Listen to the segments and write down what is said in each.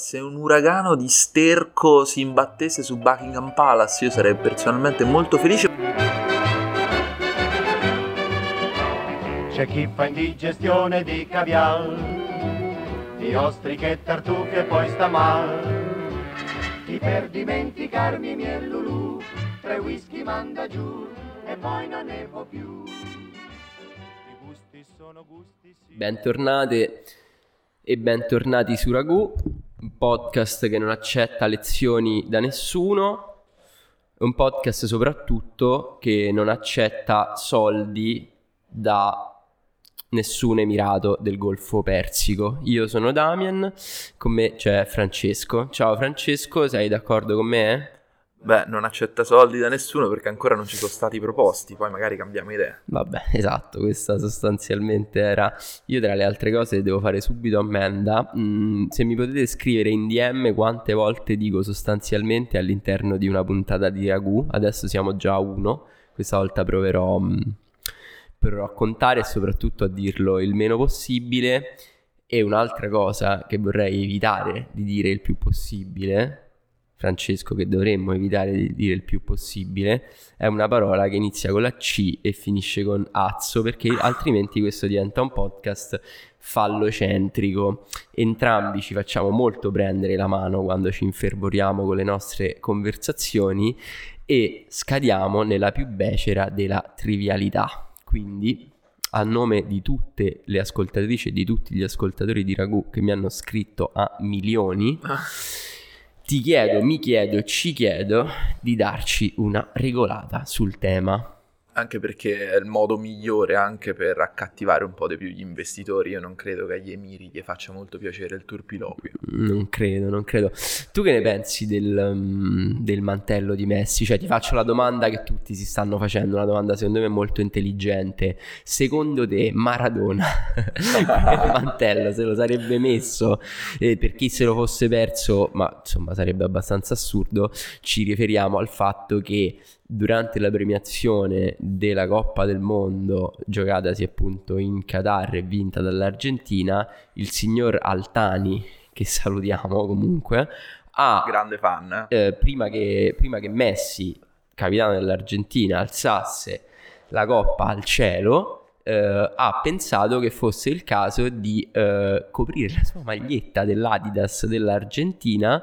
Se un uragano di sterco si imbattesse su Buckingham Palace, io sarei personalmente molto felice. C'è chi fa indigestione di caviar, di ostriche e tartufe poi sta mal. Chi per dimenticarmi mi è Lulu, tre whisky manda giù e poi non ne può più. I gusti sono gusti sì. Bentornate e bentornati su Ragù, un podcast che non accetta lezioni da nessuno, un podcast soprattutto che non accetta soldi da nessun emirato del Golfo Persico. Io sono Damian, con me c'è Francesco. Ciao Francesco, sei d'accordo con me? Beh, non accetta soldi da nessuno perché ancora non ci sono stati proposti, poi magari cambiamo idea. Vabbè, esatto, questa sostanzialmente era... Io tra le altre cose devo fare subito ammenda. Mm, se mi potete scrivere in DM quante volte dico sostanzialmente all'interno di una puntata di ragù, adesso siamo già a uno, questa volta proverò, mm, proverò a contare e soprattutto a dirlo il meno possibile. E un'altra cosa che vorrei evitare di dire il più possibile Francesco che dovremmo evitare di dire il più possibile, è una parola che inizia con la C e finisce con azzo, perché altrimenti questo diventa un podcast fallocentrico. Entrambi ci facciamo molto prendere la mano quando ci infervoriamo con le nostre conversazioni e scadiamo nella più becera della trivialità. Quindi a nome di tutte le ascoltatrici e di tutti gli ascoltatori di Ragù che mi hanno scritto a milioni, ti chiedo, mi chiedo, ci chiedo di darci una regolata sul tema. Anche perché è il modo migliore anche per accattivare un po' di più gli investitori. Io non credo che agli emiri gli faccia molto piacere il turpiloquio. Non credo, non credo. Tu che ne pensi del, um, del mantello di Messi? Cioè, ti faccio la domanda che tutti si stanno facendo, una domanda secondo me molto intelligente. Secondo te Maradona il mantello se lo sarebbe messo eh, per chi se lo fosse perso, ma insomma sarebbe abbastanza assurdo, ci riferiamo al fatto che durante la premiazione della Coppa del Mondo giocatasi appunto in Qatar e vinta dall'Argentina, il signor Altani, che salutiamo comunque, ha... Grande fan. Eh, prima, che, prima che Messi, capitano dell'Argentina, alzasse la Coppa al cielo, eh, ha pensato che fosse il caso di eh, coprire la sua maglietta dell'Adidas dell'Argentina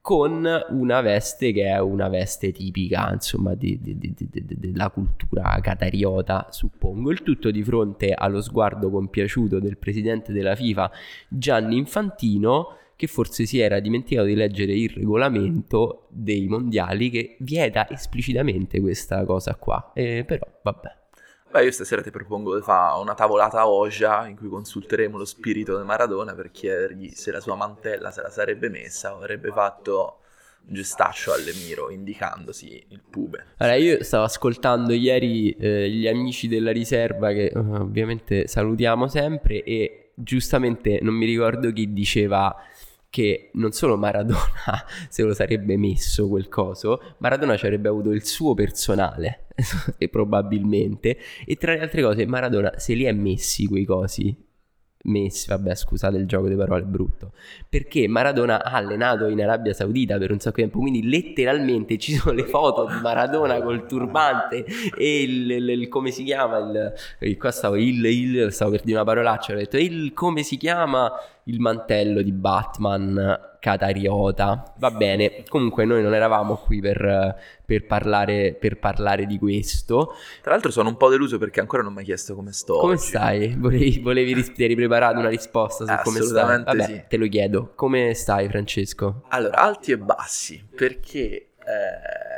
con una veste che è una veste tipica, insomma, di, di, di, della cultura catariota, suppongo. Il tutto di fronte allo sguardo compiaciuto del presidente della FIFA, Gianni Infantino, che forse si era dimenticato di leggere il regolamento dei mondiali che vieta esplicitamente questa cosa qua. E però, vabbè. Beh, io stasera ti propongo di fare una tavolata Oja in cui consulteremo lo spirito di Maradona per chiedergli se la sua mantella se la sarebbe messa o avrebbe fatto un gestaccio all'Emiro indicandosi il pube. Allora, io stavo ascoltando ieri eh, gli amici della riserva che uh, ovviamente salutiamo sempre e giustamente non mi ricordo chi diceva che non solo Maradona se lo sarebbe messo quel coso, Maradona ci avrebbe avuto il suo personale, probabilmente, e tra le altre cose Maradona se li è messi quei cosi, messi, vabbè scusate il gioco di parole brutto, perché Maradona ha allenato in Arabia Saudita per un sacco di tempo, quindi letteralmente ci sono le foto di Maradona col turbante e il, il, il come si chiama, il, qua stavo, il, stavo per dire una parolaccia, ho detto il come si chiama il mantello di Batman catariota. Va bene, comunque noi non eravamo qui per, per, parlare, per parlare di questo. Tra l'altro sono un po' deluso perché ancora non mi hai chiesto come sto. Come oggi. stai? Volevi, volevi ris- preparato una risposta su come stai? Vabbè, sì. te lo chiedo. Come stai Francesco? Allora, alti e bassi, perché... Eh,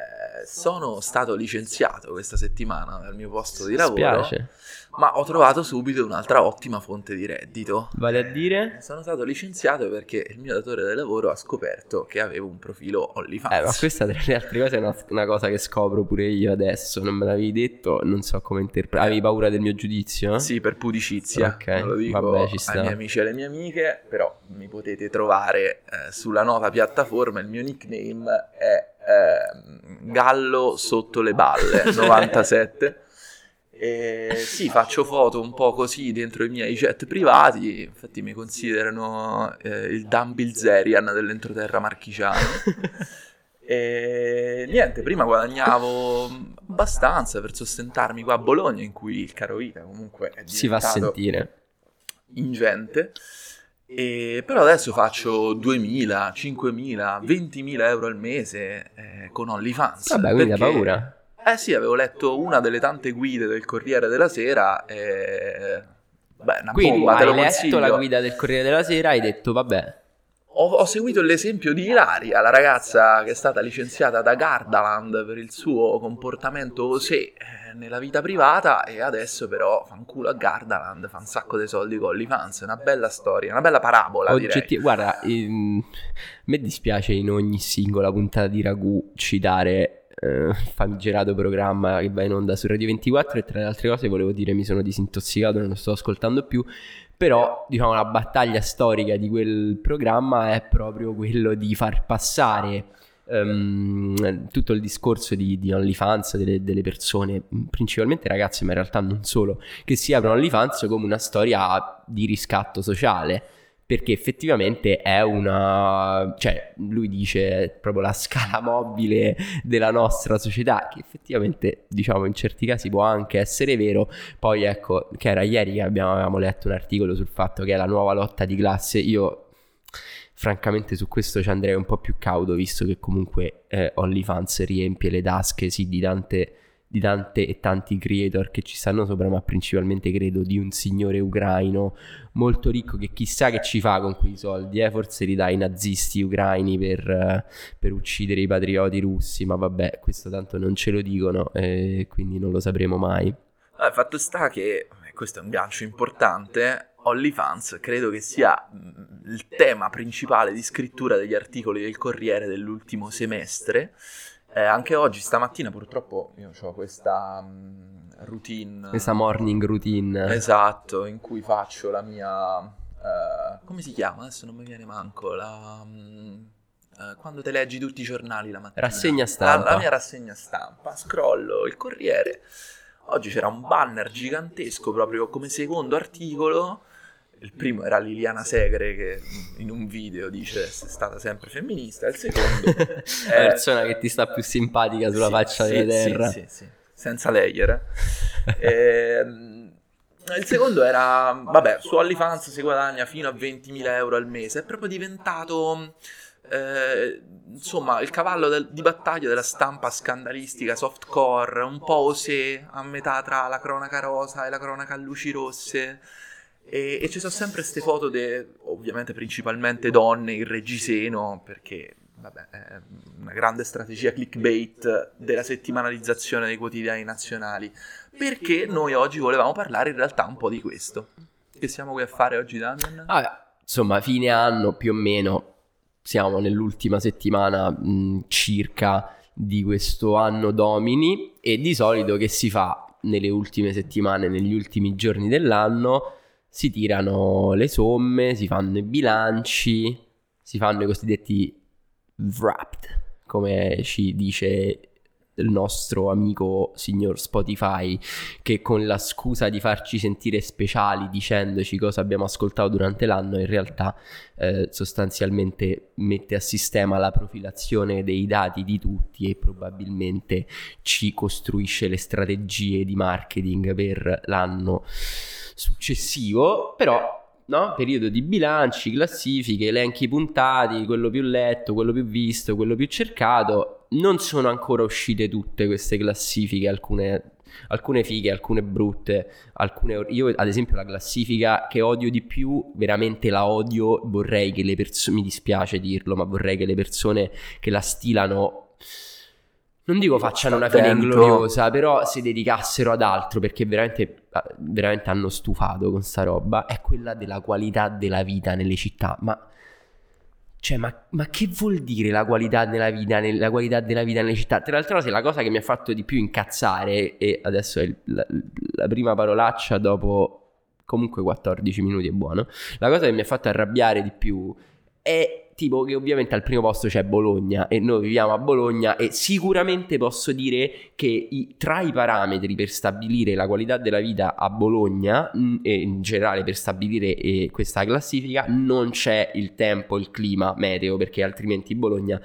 sono stato licenziato questa settimana dal mio posto di lavoro. Spiace. Ma ho trovato subito un'altra ottima fonte di reddito. Vale a dire? Sono stato licenziato perché il mio datore di lavoro ha scoperto che avevo un profilo OnlyFans. Eh, ma questa tra le altre cose è una, una cosa che scopro pure io adesso. Non me l'avevi detto, non so come interpretare. Avevi paura del mio giudizio? Sì, per pudicizia. Ok, Non lo dico vabbè, ci sta. ai miei amici e alle mie amiche, però mi potete trovare eh, sulla nota piattaforma. Il mio nickname è eh, Gallo sotto le balle 97. E sì, faccio foto un po' così dentro i miei jet privati, infatti mi considerano eh, il Dan Bilzerian dell'entroterra marchigiano. e niente, prima guadagnavo abbastanza per sostentarmi qua a Bologna, in cui il caro vita comunque è si fa sentire ingente. E però adesso faccio 2.000, 5.000, 20.000 euro al mese eh, con OnlyFans. Vabbè, quindi perché... ha paura. Eh sì, avevo letto una delle tante guide del Corriere della Sera e... Beh, una Quindi bomba, hai letto consiglio. la guida del Corriere della Sera e hai detto vabbè. Ho, ho, seguito l'esempio di Ilaria, la ragazza che è stata licenziata da Gardaland per il suo comportamento osè eh, nella vita privata e adesso però fa un culo a Gardaland, fa un sacco di soldi con OnlyFans, è una bella storia, una bella parabola Oggetti- Guarda, ehm, me dispiace in ogni singola puntata di Ragù citare eh, famigerato programma che va in onda su Radio 24 e tra le altre cose volevo dire mi sono disintossicato, non lo sto ascoltando più, però diciamo la battaglia storica di quel programma è proprio quello di far passare um, tutto il discorso di, di OnlyFans delle, delle, persone, principalmente ragazze ma in realtà non solo, che si aprono OnlyFans come una storia di riscatto sociale perché effettivamente è una, cioè lui dice proprio la scala mobile della nostra società, che effettivamente diciamo in certi casi può anche essere vero, poi ecco che era ieri che abbiamo, avevamo letto un articolo sul fatto che è la nuova lotta di classe, io francamente su questo ci andrei un po' più cauto visto che comunque eh, OnlyFans riempie le tasche sì di tante di tante e tanti creator che ci stanno sopra, ma principalmente credo di un signore ucraino molto ricco che chissà che ci fa con quei soldi, eh? forse li dà ai nazisti ucraini per, per, uccidere i patrioti russi, ma vabbè, questo tanto non ce lo dicono e quindi non lo sapremo mai. Ah, fatto sta che, questo è un gancio importante, OnlyFans credo che sia mm, il tema principale di scrittura degli articoli del Corriere dell'ultimo semestre eh, anche oggi, stamattina, purtroppo io ho questa um, routine. Questa morning routine. Esatto, in cui faccio la mia. Uh, come si chiama? Adesso non mi viene manco. La. Um, uh, quando te leggi tutti i giornali la mattina. Rassegna stampa. La, la mia rassegna stampa. Scrollo il Corriere. Oggi c'era un banner gigantesco proprio come secondo articolo il primo era Liliana Segre che in un video dice sei stata sempre femminista, il secondo è la persona che ti sta più simpatica sulla sì, faccia sì, della terra. Sì, sì, senza layer. e, ehm, il secondo era, vabbè, su OnlyFans si guadagna fino a 20.000 euro al mese, è proprio diventato... Eh, insomma, il cavallo del, di battaglia della stampa scandalistica softcore, un po' osè, a metà tra la cronaca rosa e la cronaca a luci rosse. E, e ci sono sempre queste foto, de, ovviamente principalmente donne in reggiseno, perché vabbè, è una grande strategia clickbait della settimanalizzazione dei quotidiani nazionali. Perché noi oggi volevamo parlare in realtà un po' di questo. Che siamo qui a fare oggi, Damian? Ah, insomma, fine anno più o meno, siamo nell'ultima settimana mh, circa di questo anno domini e di solito che si fa nelle ultime settimane, negli ultimi giorni dell'anno si tirano le somme, si fanno i bilanci, si fanno i cosiddetti wrapped, come ci dice il nostro amico signor Spotify che con la scusa di farci sentire speciali dicendoci cosa abbiamo ascoltato durante l'anno in realtà eh, sostanzialmente mette a sistema la profilazione dei dati di tutti e probabilmente ci costruisce le strategie di marketing per l'anno successivo, però no? periodo di bilanci, classifiche, elenchi puntati, quello più letto, quello più visto, quello più cercato. Non sono ancora uscite tutte queste classifiche, alcune, alcune fighe, alcune brutte, alcune... Io ad esempio la classifica che odio di più, veramente la odio, vorrei che le persone, mi dispiace dirlo, ma vorrei che le persone che la stilano non dico facciano una fine ingloriosa, però si dedicassero ad altro perché veramente, veramente hanno stufato con sta roba. È quella della qualità della vita nelle città. Ma, cioè, ma, ma che vuol dire la qualità, della vita, la qualità della vita nelle città? Tra l'altro, la cosa che mi ha fatto di più incazzare, e adesso è il, la, la prima parolaccia dopo comunque 14 minuti è buono. La cosa che mi ha fatto arrabbiare di più è tipo che ovviamente al primo posto c'è Bologna e noi viviamo a Bologna e sicuramente posso dire che i, tra i parametri per stabilire la qualità della vita a Bologna mh, mm, e in generale per stabilire eh, questa classifica non c'è il tempo, il clima, meteo perché altrimenti Bologna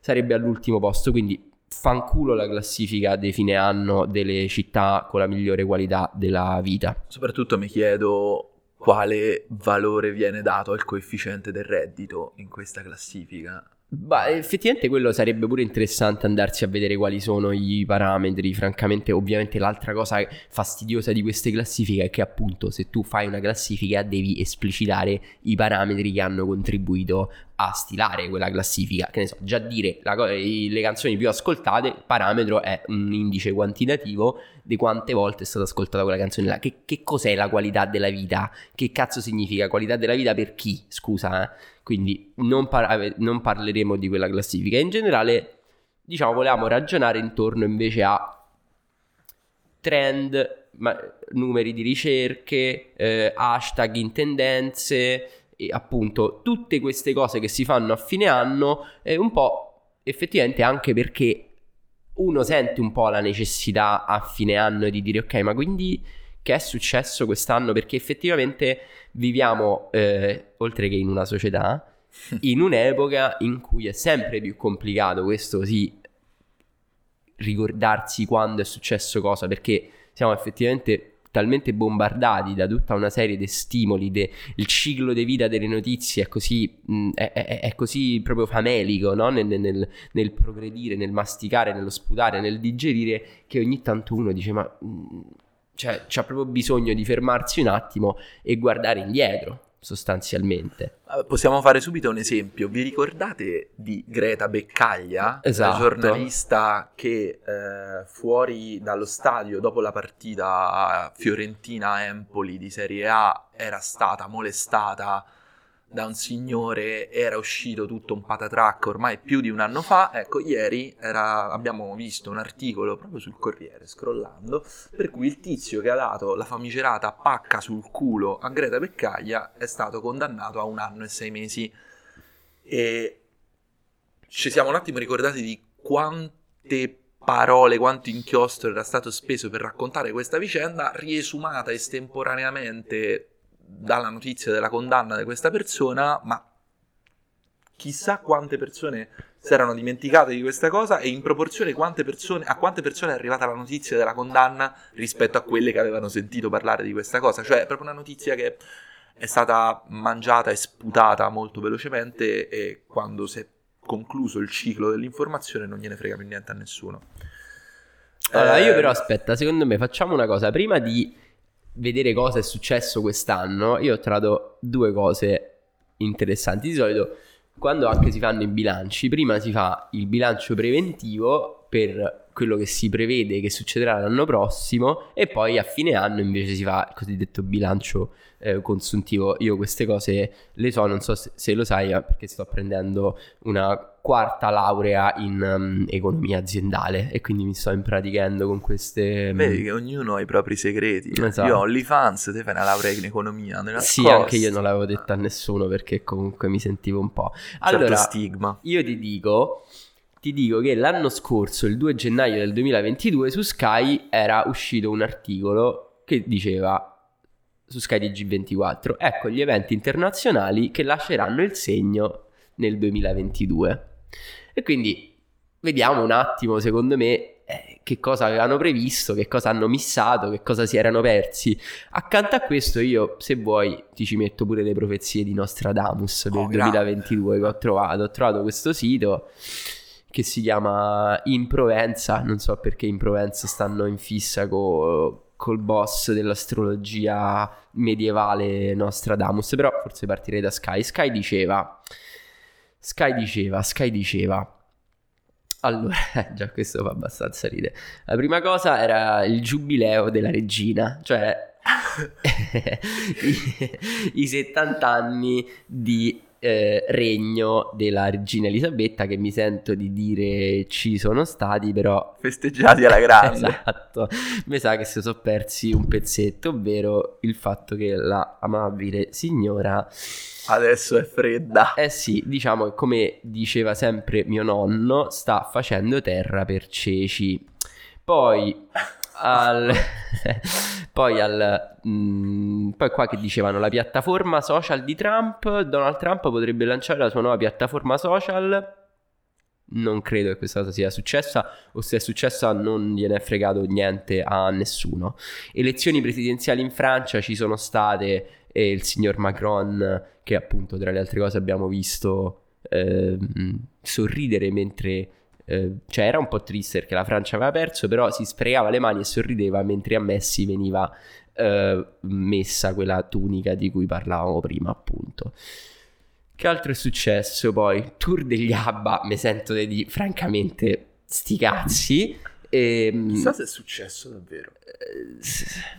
sarebbe all'ultimo posto quindi fanculo la classifica dei fine anno delle città con la migliore qualità della vita. Soprattutto mi chiedo quale valore viene dato al coefficiente del reddito in questa classifica. Bah, effettivamente quello sarebbe pure interessante andarsi a vedere quali sono i parametri. Francamente, ovviamente l'altra cosa fastidiosa di queste classifiche è che appunto se tu fai una classifica devi esplicitare i parametri che hanno contribuito a stilare quella classifica. Che ne so, già dire la, le canzoni più ascoltate, il parametro è un indice quantitativo di quante volte è stata ascoltata quella canzone là. Che, che cos'è la qualità della vita? Che cazzo significa qualità della vita per chi? Scusa, eh? Quindi non, par- non parleremo di quella classifica. In generale, diciamo, volevamo ragionare intorno invece a trend, ma, numeri di ricerche, eh, hashtag in tendenze e appunto tutte queste cose che si fanno a fine anno, eh, un po' effettivamente anche perché uno sente un po' la necessità a fine anno di dire ok, ma quindi che è successo quest'anno? Perché effettivamente viviamo, eh, oltre che in una società, in un'epoca in cui è sempre più complicato questo sì ricordarsi quando è successo cosa, perché siamo effettivamente talmente bombardati da tutta una serie di stimoli, de, il ciclo di vita delle notizie è così, mh, mm, è, è, è così proprio famelico no? nel, nel, nel, progredire, nel masticare, nello sputare, nel digerire, che ogni tanto uno dice ma... Mh, mm, cioè, c'ha proprio bisogno di fermarsi un attimo e guardare indietro sostanzialmente. Possiamo fare subito un esempio. Vi ricordate di Greta Beccaglia, esatto. la giornalista che eh, fuori dallo stadio dopo la partita Fiorentina-Empoli di Serie A era stata molestata da un signore era uscito tutto un patatrack ormai più di un anno fa. Ecco, ieri era, abbiamo visto un articolo proprio sul Corriere, scrollando, per cui il tizio che ha dato la famigerata pacca sul culo a Greta Beccaglia è stato condannato a un anno e sei mesi. E ci siamo un attimo ricordati di quante parole, quanto inchiostro era stato speso per raccontare questa vicenda, riesumata estemporaneamente dalla notizia della condanna di questa persona, ma chissà quante persone si erano dimenticate di questa cosa e in proporzione quante persone, a quante persone è arrivata la notizia della condanna rispetto a quelle che avevano sentito parlare di questa cosa. Cioè è proprio una notizia che è stata mangiata e sputata molto velocemente e quando si è concluso il ciclo dell'informazione non gliene frega più niente a nessuno. Allora, io eh, però aspetta, secondo me facciamo una cosa, prima di vedere cosa è successo quest'anno, io ho trovato due cose interessanti. Di solito, quando anche si fanno i bilanci, prima si fa il bilancio preventivo per quello che si prevede che succederà l'anno prossimo e poi a fine anno invece si fa il cosiddetto bilancio eh, consuntivo. Io queste cose le so, non so se, se lo sai perché sto prendendo una quarta laurea in um, economia aziendale e quindi mi sto impraticando con queste... Um... Vedi che ognuno ha i propri segreti. Esatto. Io ho OnlyFans, te fai una laurea in economia. Sì, anche io non l'avevo detta a nessuno perché comunque mi sentivo un po'. Certo allora, certo stigma. Io ti dico ti dico che l'anno scorso, il 2 gennaio del 2022, su Sky era uscito un articolo che diceva su Sky TG24, ecco gli eventi internazionali che lasceranno il segno nel 2022. E quindi vediamo un attimo, secondo me, eh, che cosa avevano previsto, che cosa hanno missato, che cosa si erano persi. Accanto a questo io, se vuoi, ti ci metto pure le profezie di Nostradamus del oh, 2022 che ho trovato. Ho trovato questo sito che si chiama In Provenza, non so perché in Provenza stanno in fissa con col boss dell'astrologia medievale Nostradamus, però forse partirei da Sky. Sky diceva, Sky diceva, Sky diceva, allora, già questo fa abbastanza ridere. La prima cosa era il giubileo della regina, cioè i, i 70 anni di eh, regno della regina Elisabetta che mi sento di dire ci sono stati però festeggiati alla grande. Esatto. Mi sa che si sono persi un pezzetto ovvero il fatto che la amabile signora adesso è fredda. Eh sì diciamo che come diceva sempre mio nonno sta facendo terra per ceci. Poi al, poi, al, mh, mm, poi qua che dicevano la piattaforma social di Trump, Donald Trump potrebbe lanciare la sua nuova piattaforma social. Non credo che questa cosa sia successa, o se è successa non gliene è fregato niente a nessuno. Elezioni presidenziali in Francia ci sono state e il signor Macron, che appunto tra le altre cose abbiamo visto eh, sorridere mentre eh, cioè era un po' triste perché la Francia aveva perso, però si sfregava le mani e sorrideva mentre a Messi veniva eh, messa quella tunica di cui parlavamo prima, appunto. Che altro è successo poi? Tour degli ABBA, mi sento di francamente sti cazzi. E, ehm, Chissà se è successo davvero. Eh,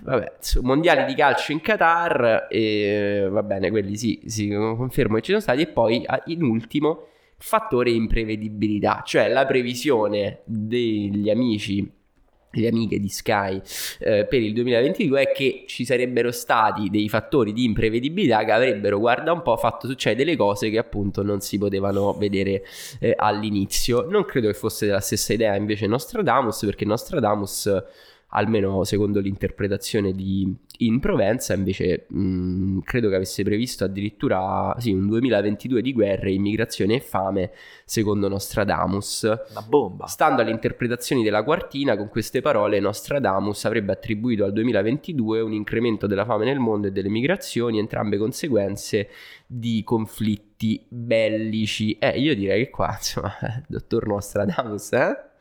vabbè, mondiali di calcio in Qatar, e va bene, quelli sì, sì, confermo che ci sono stati. E poi in ultimo fattore imprevedibilità, cioè la previsione degli amici le amiche di Sky eh, per il 2022 è che ci sarebbero stati dei fattori di imprevedibilità che avrebbero, guarda un po', fatto succedere delle cose che appunto non si potevano vedere eh, all'inizio. Non credo che fosse la stessa idea invece Nostradamus, perché Nostradamus almeno secondo l'interpretazione di In Provenza, invece mh, credo che avesse previsto addirittura sì, un 2022 di guerre, immigrazione e fame, secondo Nostradamus. Una bomba. Stando alle interpretazioni della quartina, con queste parole Nostradamus avrebbe attribuito al 2022 un incremento della fame nel mondo e delle migrazioni, entrambe conseguenze di conflitti bellici. Eh, io direi che qua, insomma, dottor Nostradamus, eh?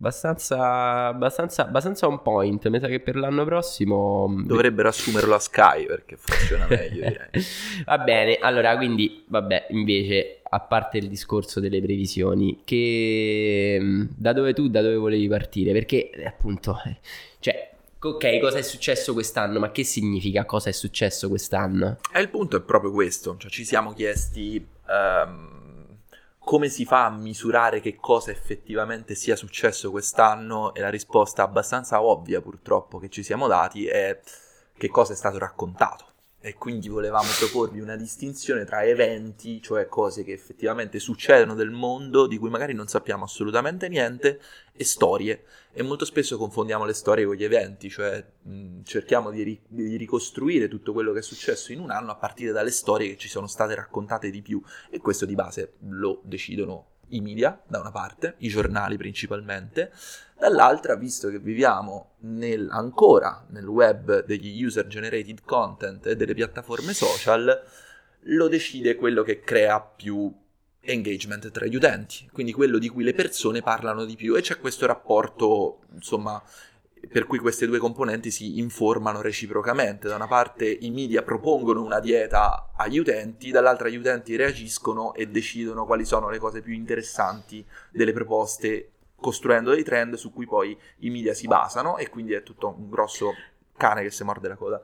Abbastanza, abbastanza, abbastanza on point. Mi sa che per l'anno prossimo. Mm, Dovrebbero assumerlo a Sky perché funziona meglio, direi. Va bene, allora quindi, vabbè, invece, a parte il discorso delle previsioni, che mm, da dove tu, da dove volevi partire? Perché eh, appunto, eh, cioè, ok, cosa è successo quest'anno, ma che significa cosa è successo quest'anno? E il punto è proprio questo, cioè ci siamo chiesti. Um come si fa a misurare che cosa effettivamente sia successo quest'anno? E la risposta abbastanza ovvia purtroppo che ci siamo dati è che cosa è stato raccontato e quindi volevamo proporvi una distinzione tra eventi, cioè cose che effettivamente succedono nel mondo di cui magari non sappiamo assolutamente niente, e storie. E molto spesso confondiamo le storie con gli eventi, cioè mh, cerchiamo di, ri- di, ricostruire tutto quello che è successo in un anno a partire dalle storie che ci sono state raccontate di più, e questo di base lo decidono i media, da una parte, i giornali principalmente, dall'altra, visto che viviamo nel, ancora nel web degli user generated content e delle piattaforme social, lo decide quello che crea più engagement tra gli utenti, quindi quello di cui le persone parlano di più. E c'è questo rapporto, insomma, per cui queste due componenti si informano reciprocamente. Da una parte i media propongono una dieta agli utenti, dall'altra gli utenti reagiscono e decidono quali sono le cose più interessanti delle proposte, costruendo dei trend su cui poi i media si basano e quindi è tutto un grosso cane che si morde la coda.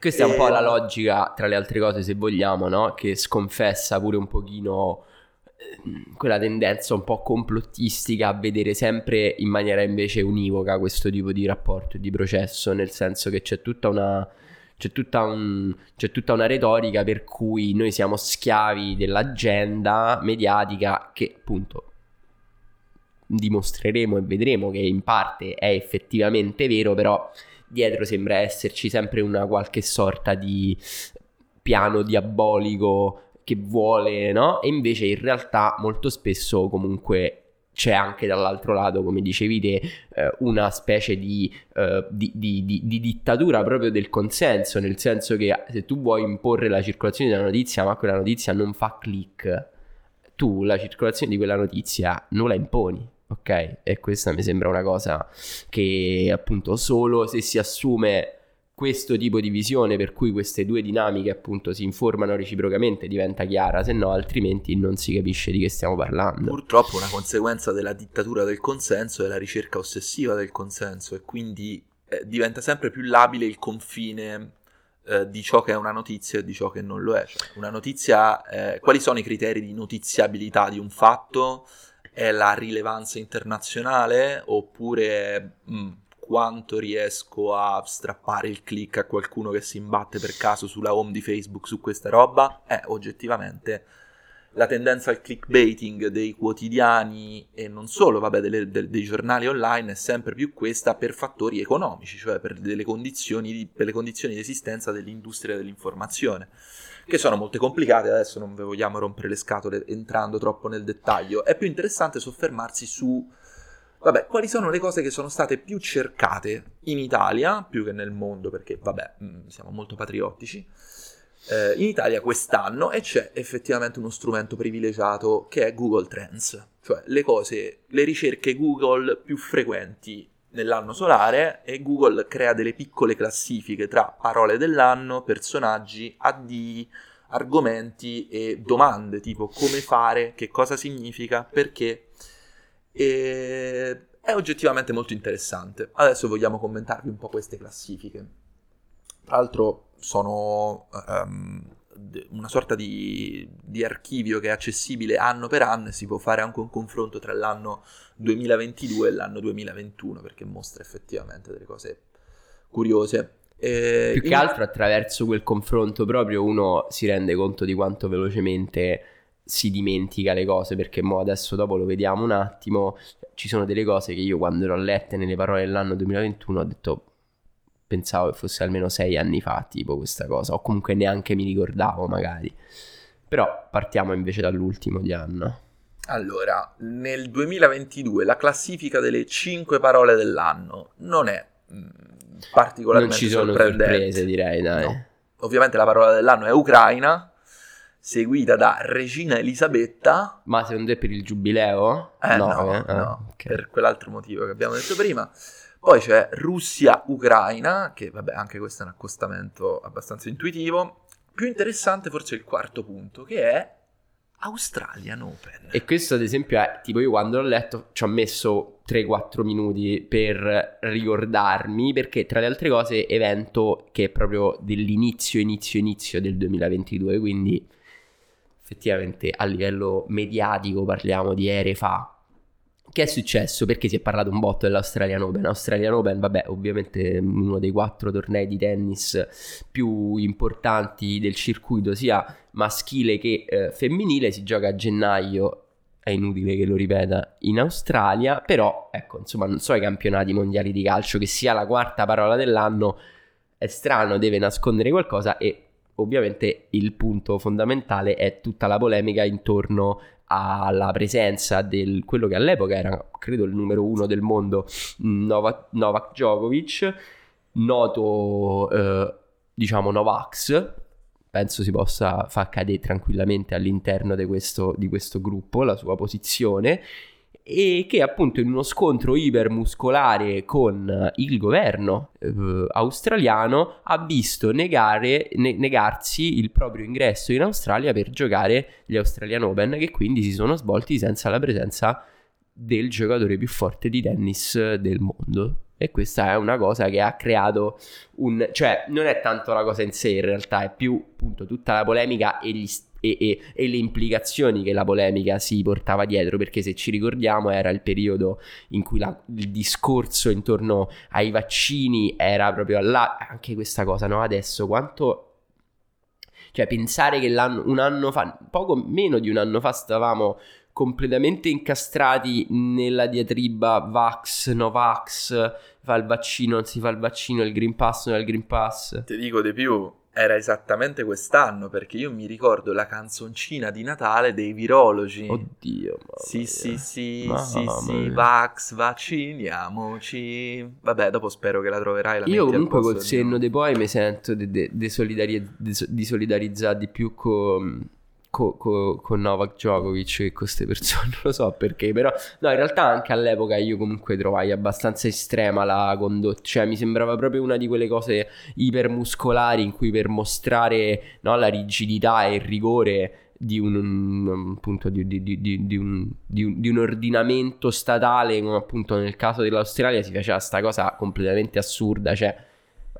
Questa e... è un po' la logica, tra le altre cose, se vogliamo, no? Che sconfessa pure un pochino quella tendenza un po' complottistica a vedere sempre in maniera invece univoca questo tipo di rapporto e di processo, nel senso che c'è tutta una, c'è tutta, un, c'è tutta una retorica per cui noi siamo schiavi dell'agenda mediatica che appunto dimostreremo e vedremo che in parte è effettivamente vero, però dietro sembra esserci sempre una qualche sorta di piano diabolico che vuole, no? E invece in realtà molto spesso comunque c'è anche dall'altro lato, come dicevi te, eh, una specie di, uh, di, di, di, dittatura proprio del consenso, nel senso che se tu vuoi imporre la circolazione di una notizia, ma quella notizia non fa click, tu la circolazione di quella notizia non la imponi. Ok, e questa mi sembra una cosa che appunto solo se si assume questo tipo di visione per cui queste due dinamiche appunto si informano reciprocamente diventa chiara, se no altrimenti non si capisce di che stiamo parlando. Purtroppo una conseguenza della dittatura del consenso è la ricerca ossessiva del consenso e quindi eh, diventa sempre più labile il confine eh, di ciò che è una notizia e di ciò che non lo è. Cioè, una notizia, eh, quali sono i criteri di notiziabilità di un fatto? È la rilevanza internazionale oppure mh, mm, quanto riesco a strappare il click a qualcuno che si imbatte per caso sulla home di Facebook su questa roba? È oggettivamente la tendenza al clickbaiting dei quotidiani e non solo, vabbè, delle, de, dei giornali online è sempre più questa per fattori economici, cioè per, delle condizioni di, per le condizioni di esistenza dell'industria dell'informazione, che sono molto complicate, adesso non vogliamo rompere le scatole entrando troppo nel dettaglio, è più interessante soffermarsi su, vabbè, quali sono le cose che sono state più cercate in Italia, più che nel mondo, perché, vabbè, mm, siamo molto patriottici, eh, in Italia quest'anno e c'è effettivamente uno strumento privilegiato che è Google Trends, cioè le cose, le ricerche Google più frequenti nell'anno solare e Google crea delle piccole classifiche tra parole dell'anno, personaggi, addii, argomenti e domande tipo come fare, che cosa significa, perché. E è oggettivamente molto interessante. Adesso vogliamo commentarvi un po' queste classifiche. Tra l'altro sono um, una sorta di, di, archivio che è accessibile anno per anno e si può fare anche un confronto tra l'anno 2022 e l'anno 2021 perché mostra effettivamente delle cose curiose. E Più che altro attraverso quel confronto proprio uno si rende conto di quanto velocemente si dimentica le cose perché mo adesso dopo lo vediamo un attimo ci sono delle cose che io quando l'ho lette nelle parole dell'anno 2021 ho detto pensavo che fosse almeno sei anni fa, tipo questa cosa, o comunque neanche mi ricordavo magari. Però partiamo invece dall'ultimo di anno. Allora, nel 2022 la classifica delle 5 parole dell'anno non è mh, particolarmente Non ci sono sorprese, direi, dai. No. Ovviamente la parola dell'anno è Ucraina, seguita da Regina Elisabetta. Ma secondo te per il giubileo? Eh no, no, eh? no okay. per quell'altro motivo che abbiamo detto prima. Poi c'è Russia-Ucraina, che vabbè, anche questo è un accostamento abbastanza intuitivo. Più interessante forse il quarto punto, che è Australian Open. E questo ad esempio è, tipo io quando l'ho letto ci ho messo 3-4 minuti per ricordarmi, perché tra le altre cose evento che è proprio dell'inizio, inizio, inizio del 2022, quindi effettivamente a livello mediatico parliamo di ere fa, che è successo? Perché si è parlato un botto dell'Australian Open. Australian Open, vabbè, ovviamente uno dei quattro tornei di tennis più importanti del circuito, sia maschile che eh, femminile, si gioca a gennaio. È inutile che lo ripeta in Australia, però ecco, insomma, non so i campionati mondiali di calcio che sia la quarta parola dell'anno è strano, deve nascondere qualcosa e ovviamente il punto fondamentale è tutta la polemica intorno alla presenza di quello che all'epoca era, credo, il numero uno del mondo, Novak, Novak Djokovic, noto, eh, diciamo, Novax, penso si possa far cadere tranquillamente all'interno di questo, di questo gruppo la sua posizione e che appunto in uno scontro ipermuscolare con il governo eh, australiano ha visto negare, ne- negarsi il proprio ingresso in Australia per giocare gli Australian Open che quindi si sono svolti senza la presenza del giocatore più forte di tennis del mondo. E questa è una cosa che ha creato un... cioè non è tanto la cosa in sé in realtà, è più appunto tutta la polemica e gli e, e, e, le implicazioni che la polemica si portava dietro, perché se ci ricordiamo era il periodo in cui la, il discorso intorno ai vaccini era proprio là, anche questa cosa, no? Adesso quanto... Cioè pensare che un anno fa, poco meno di un anno fa stavamo completamente incastrati nella diatriba Vax, no Vax, fa il vaccino, non si fa il vaccino, il Green Pass, non è il Green Pass. Ti dico di più, era esattamente quest'anno perché io mi ricordo la canzoncina di Natale dei virologi. Oddio, sì, sì, sì, mamma sì, sì, Vax, vacciniamoci. Vabbè, dopo spero che la troverai. La io comunque col senno dei poi mi sento di de, de solidari- de, solidarizzare di più con con co, co Novak Djokovic e con queste persone, non lo so perché, però no, in realtà anche all'epoca io comunque trovai abbastanza estrema la condotta, cioè mi sembrava proprio una di quelle cose ipermuscolari in cui per mostrare no, la rigidità e il rigore di un, appunto, di, di, di, un, di un ordinamento statale, come appunto nel caso dell'Australia si faceva sta cosa completamente assurda, cioè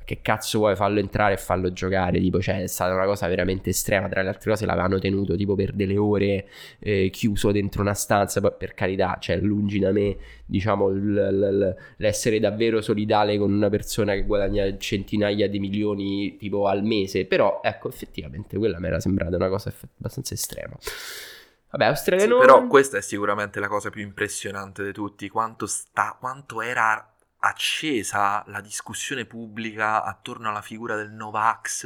che cazzo vuoi fallo entrare e fallo giocare, tipo, cioè è stata una cosa veramente estrema, tra le altre cose l'avevano tenuto tipo per delle ore eh, chiuso dentro una stanza, poi per carità, cioè lungi da me, diciamo, l- l- l'essere davvero solidale con una persona che guadagna centinaia di milioni tipo al mese, però ecco, effettivamente quella mi era sembrata una cosa eff- abbastanza estrema. Vabbè, australiano... Sì, però questa è sicuramente la cosa più impressionante di tutti, quanto, sta, quanto era accesa la discussione pubblica attorno alla figura del Novax,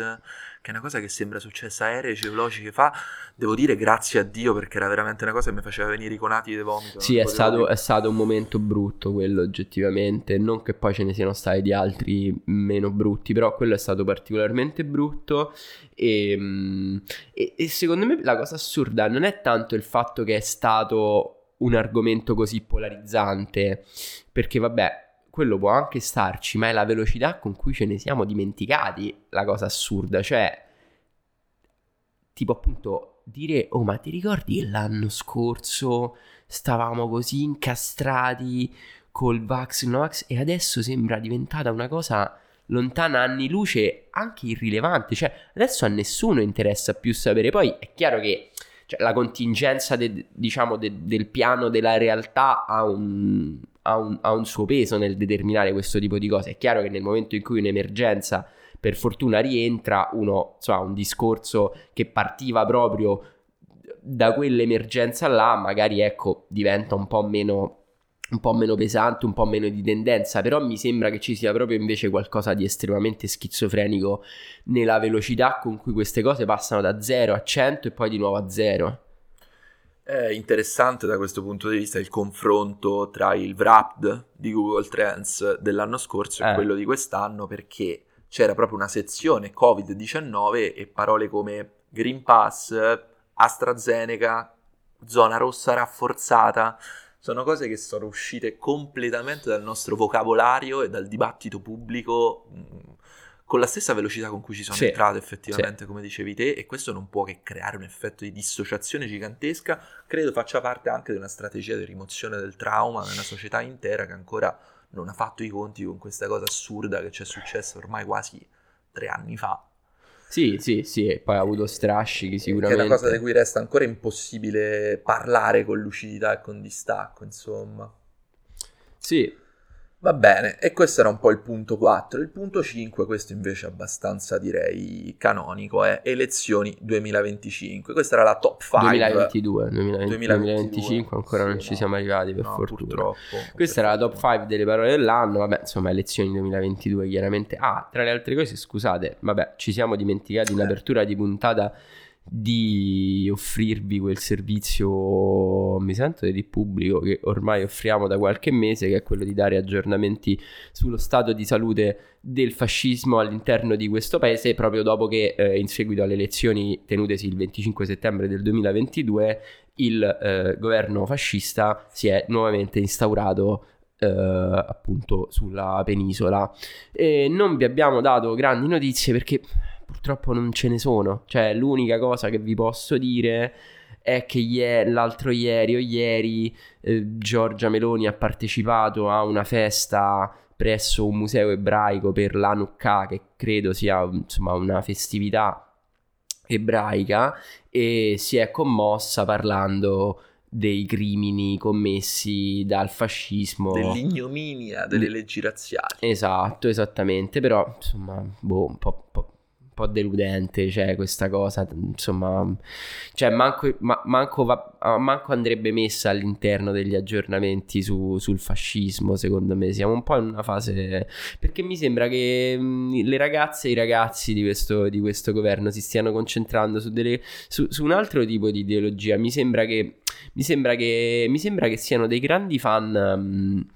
che è una cosa che sembra successa aerei veloci che fa, devo dire grazie a Dio perché era veramente una cosa che mi faceva venire i conati di vomito. Sì, è stato, è stato, un momento brutto quello oggettivamente, non che poi ce ne siano stati di altri meno brutti, però quello è stato particolarmente brutto e, mm, e, e secondo me la cosa assurda non è tanto il fatto che è stato un argomento così polarizzante, perché vabbè, quello può anche starci, ma è la velocità con cui ce ne siamo dimenticati la cosa assurda, cioè tipo appunto dire "Oh, ma ti ricordi che l'anno scorso stavamo così incastrati col Vax Novax e adesso sembra diventata una cosa lontana anni luce, anche irrilevante, cioè adesso a nessuno interessa più sapere. Poi è chiaro che cioè, la contingenza de, diciamo de, del piano della realtà ha un, ha un, ha un suo peso nel determinare questo tipo di cose. È chiaro che nel momento in cui un'emergenza per fortuna rientra, uno ha un discorso che partiva proprio da quell'emergenza là, magari ecco, diventa un po' meno un po' meno pesante, un po' meno di tendenza, però mi sembra che ci sia proprio invece qualcosa di estremamente schizofrenico nella velocità con cui queste cose passano da 0 a 100 e poi di nuovo a 0. È interessante da questo punto di vista il confronto tra il Wrapped di Google Trends dell'anno scorso e Eh. quello di quest'anno perché c'era proprio una sezione Covid-19 e parole come Green Pass, AstraZeneca, zona rossa rafforzata, sono cose che sono uscite completamente dal nostro vocabolario e dal dibattito pubblico mh, con la stessa velocità con cui ci sono Sì, entrate effettivamente, come dicevi te, e questo non può che creare un effetto di dissociazione gigantesca. Credo faccia parte anche di una strategia di rimozione del trauma nella società intera che ancora non ha fatto i conti con questa cosa assurda che ci è successa ormai quasi tre anni fa. Sì, sì, sì, e poi ha avuto strascichi Che è sicuramente. una cosa di cui resta ancora impossibile parlare con lucidità e con distacco, insomma. Sì, Va bene, e questo era un po' il punto 4. Il punto 5, questo invece è abbastanza direi canonico, è elezioni 2025. Questa era la top 5. 2022, 2020 2022. 2025 ancora Sì, non ci no. siamo arrivati per No, fortuna. purtroppo. Questa era la top 5 delle parole dell'anno, vabbè, insomma, elezioni 2022 chiaramente. Ah, tra le altre cose, scusate, vabbè, ci siamo dimenticati in Eh. apertura di puntata di offrirvi quel servizio, mi sento di pubblico, che ormai offriamo da qualche mese, che è quello di dare aggiornamenti sullo stato di salute del fascismo all'interno di questo paese, proprio dopo che eh, in seguito alle elezioni tenutesi il 25 settembre del 2022 il eh, governo fascista si è nuovamente instaurato eh, appunto sulla penisola. E non vi abbiamo dato grandi notizie perché purtroppo non ce ne sono cioè l'unica cosa che vi posso dire è che ie- l'altro ieri o ieri eh, Giorgia Meloni ha partecipato a una festa presso un museo ebraico per l'Hanukkah che credo sia insomma una festività ebraica e si è commossa parlando dei crimini commessi dal fascismo. Dell'ignominia delle leggi razziali. Esatto, esattamente, però insomma, boh, un po', po'- po' deludente, cioè questa cosa, insomma, cioè manco, ma- manco, va- ah, manco andrebbe messa all'interno degli aggiornamenti su- sul fascismo, secondo me, siamo un po' in una fase, perché mi sembra che mh, le ragazze e i ragazzi di questo, di questo governo si stiano concentrando su, delle, su, su un altro tipo di ideologia, mi sembra che, mi sembra che, mi sembra che siano dei grandi fan... mh,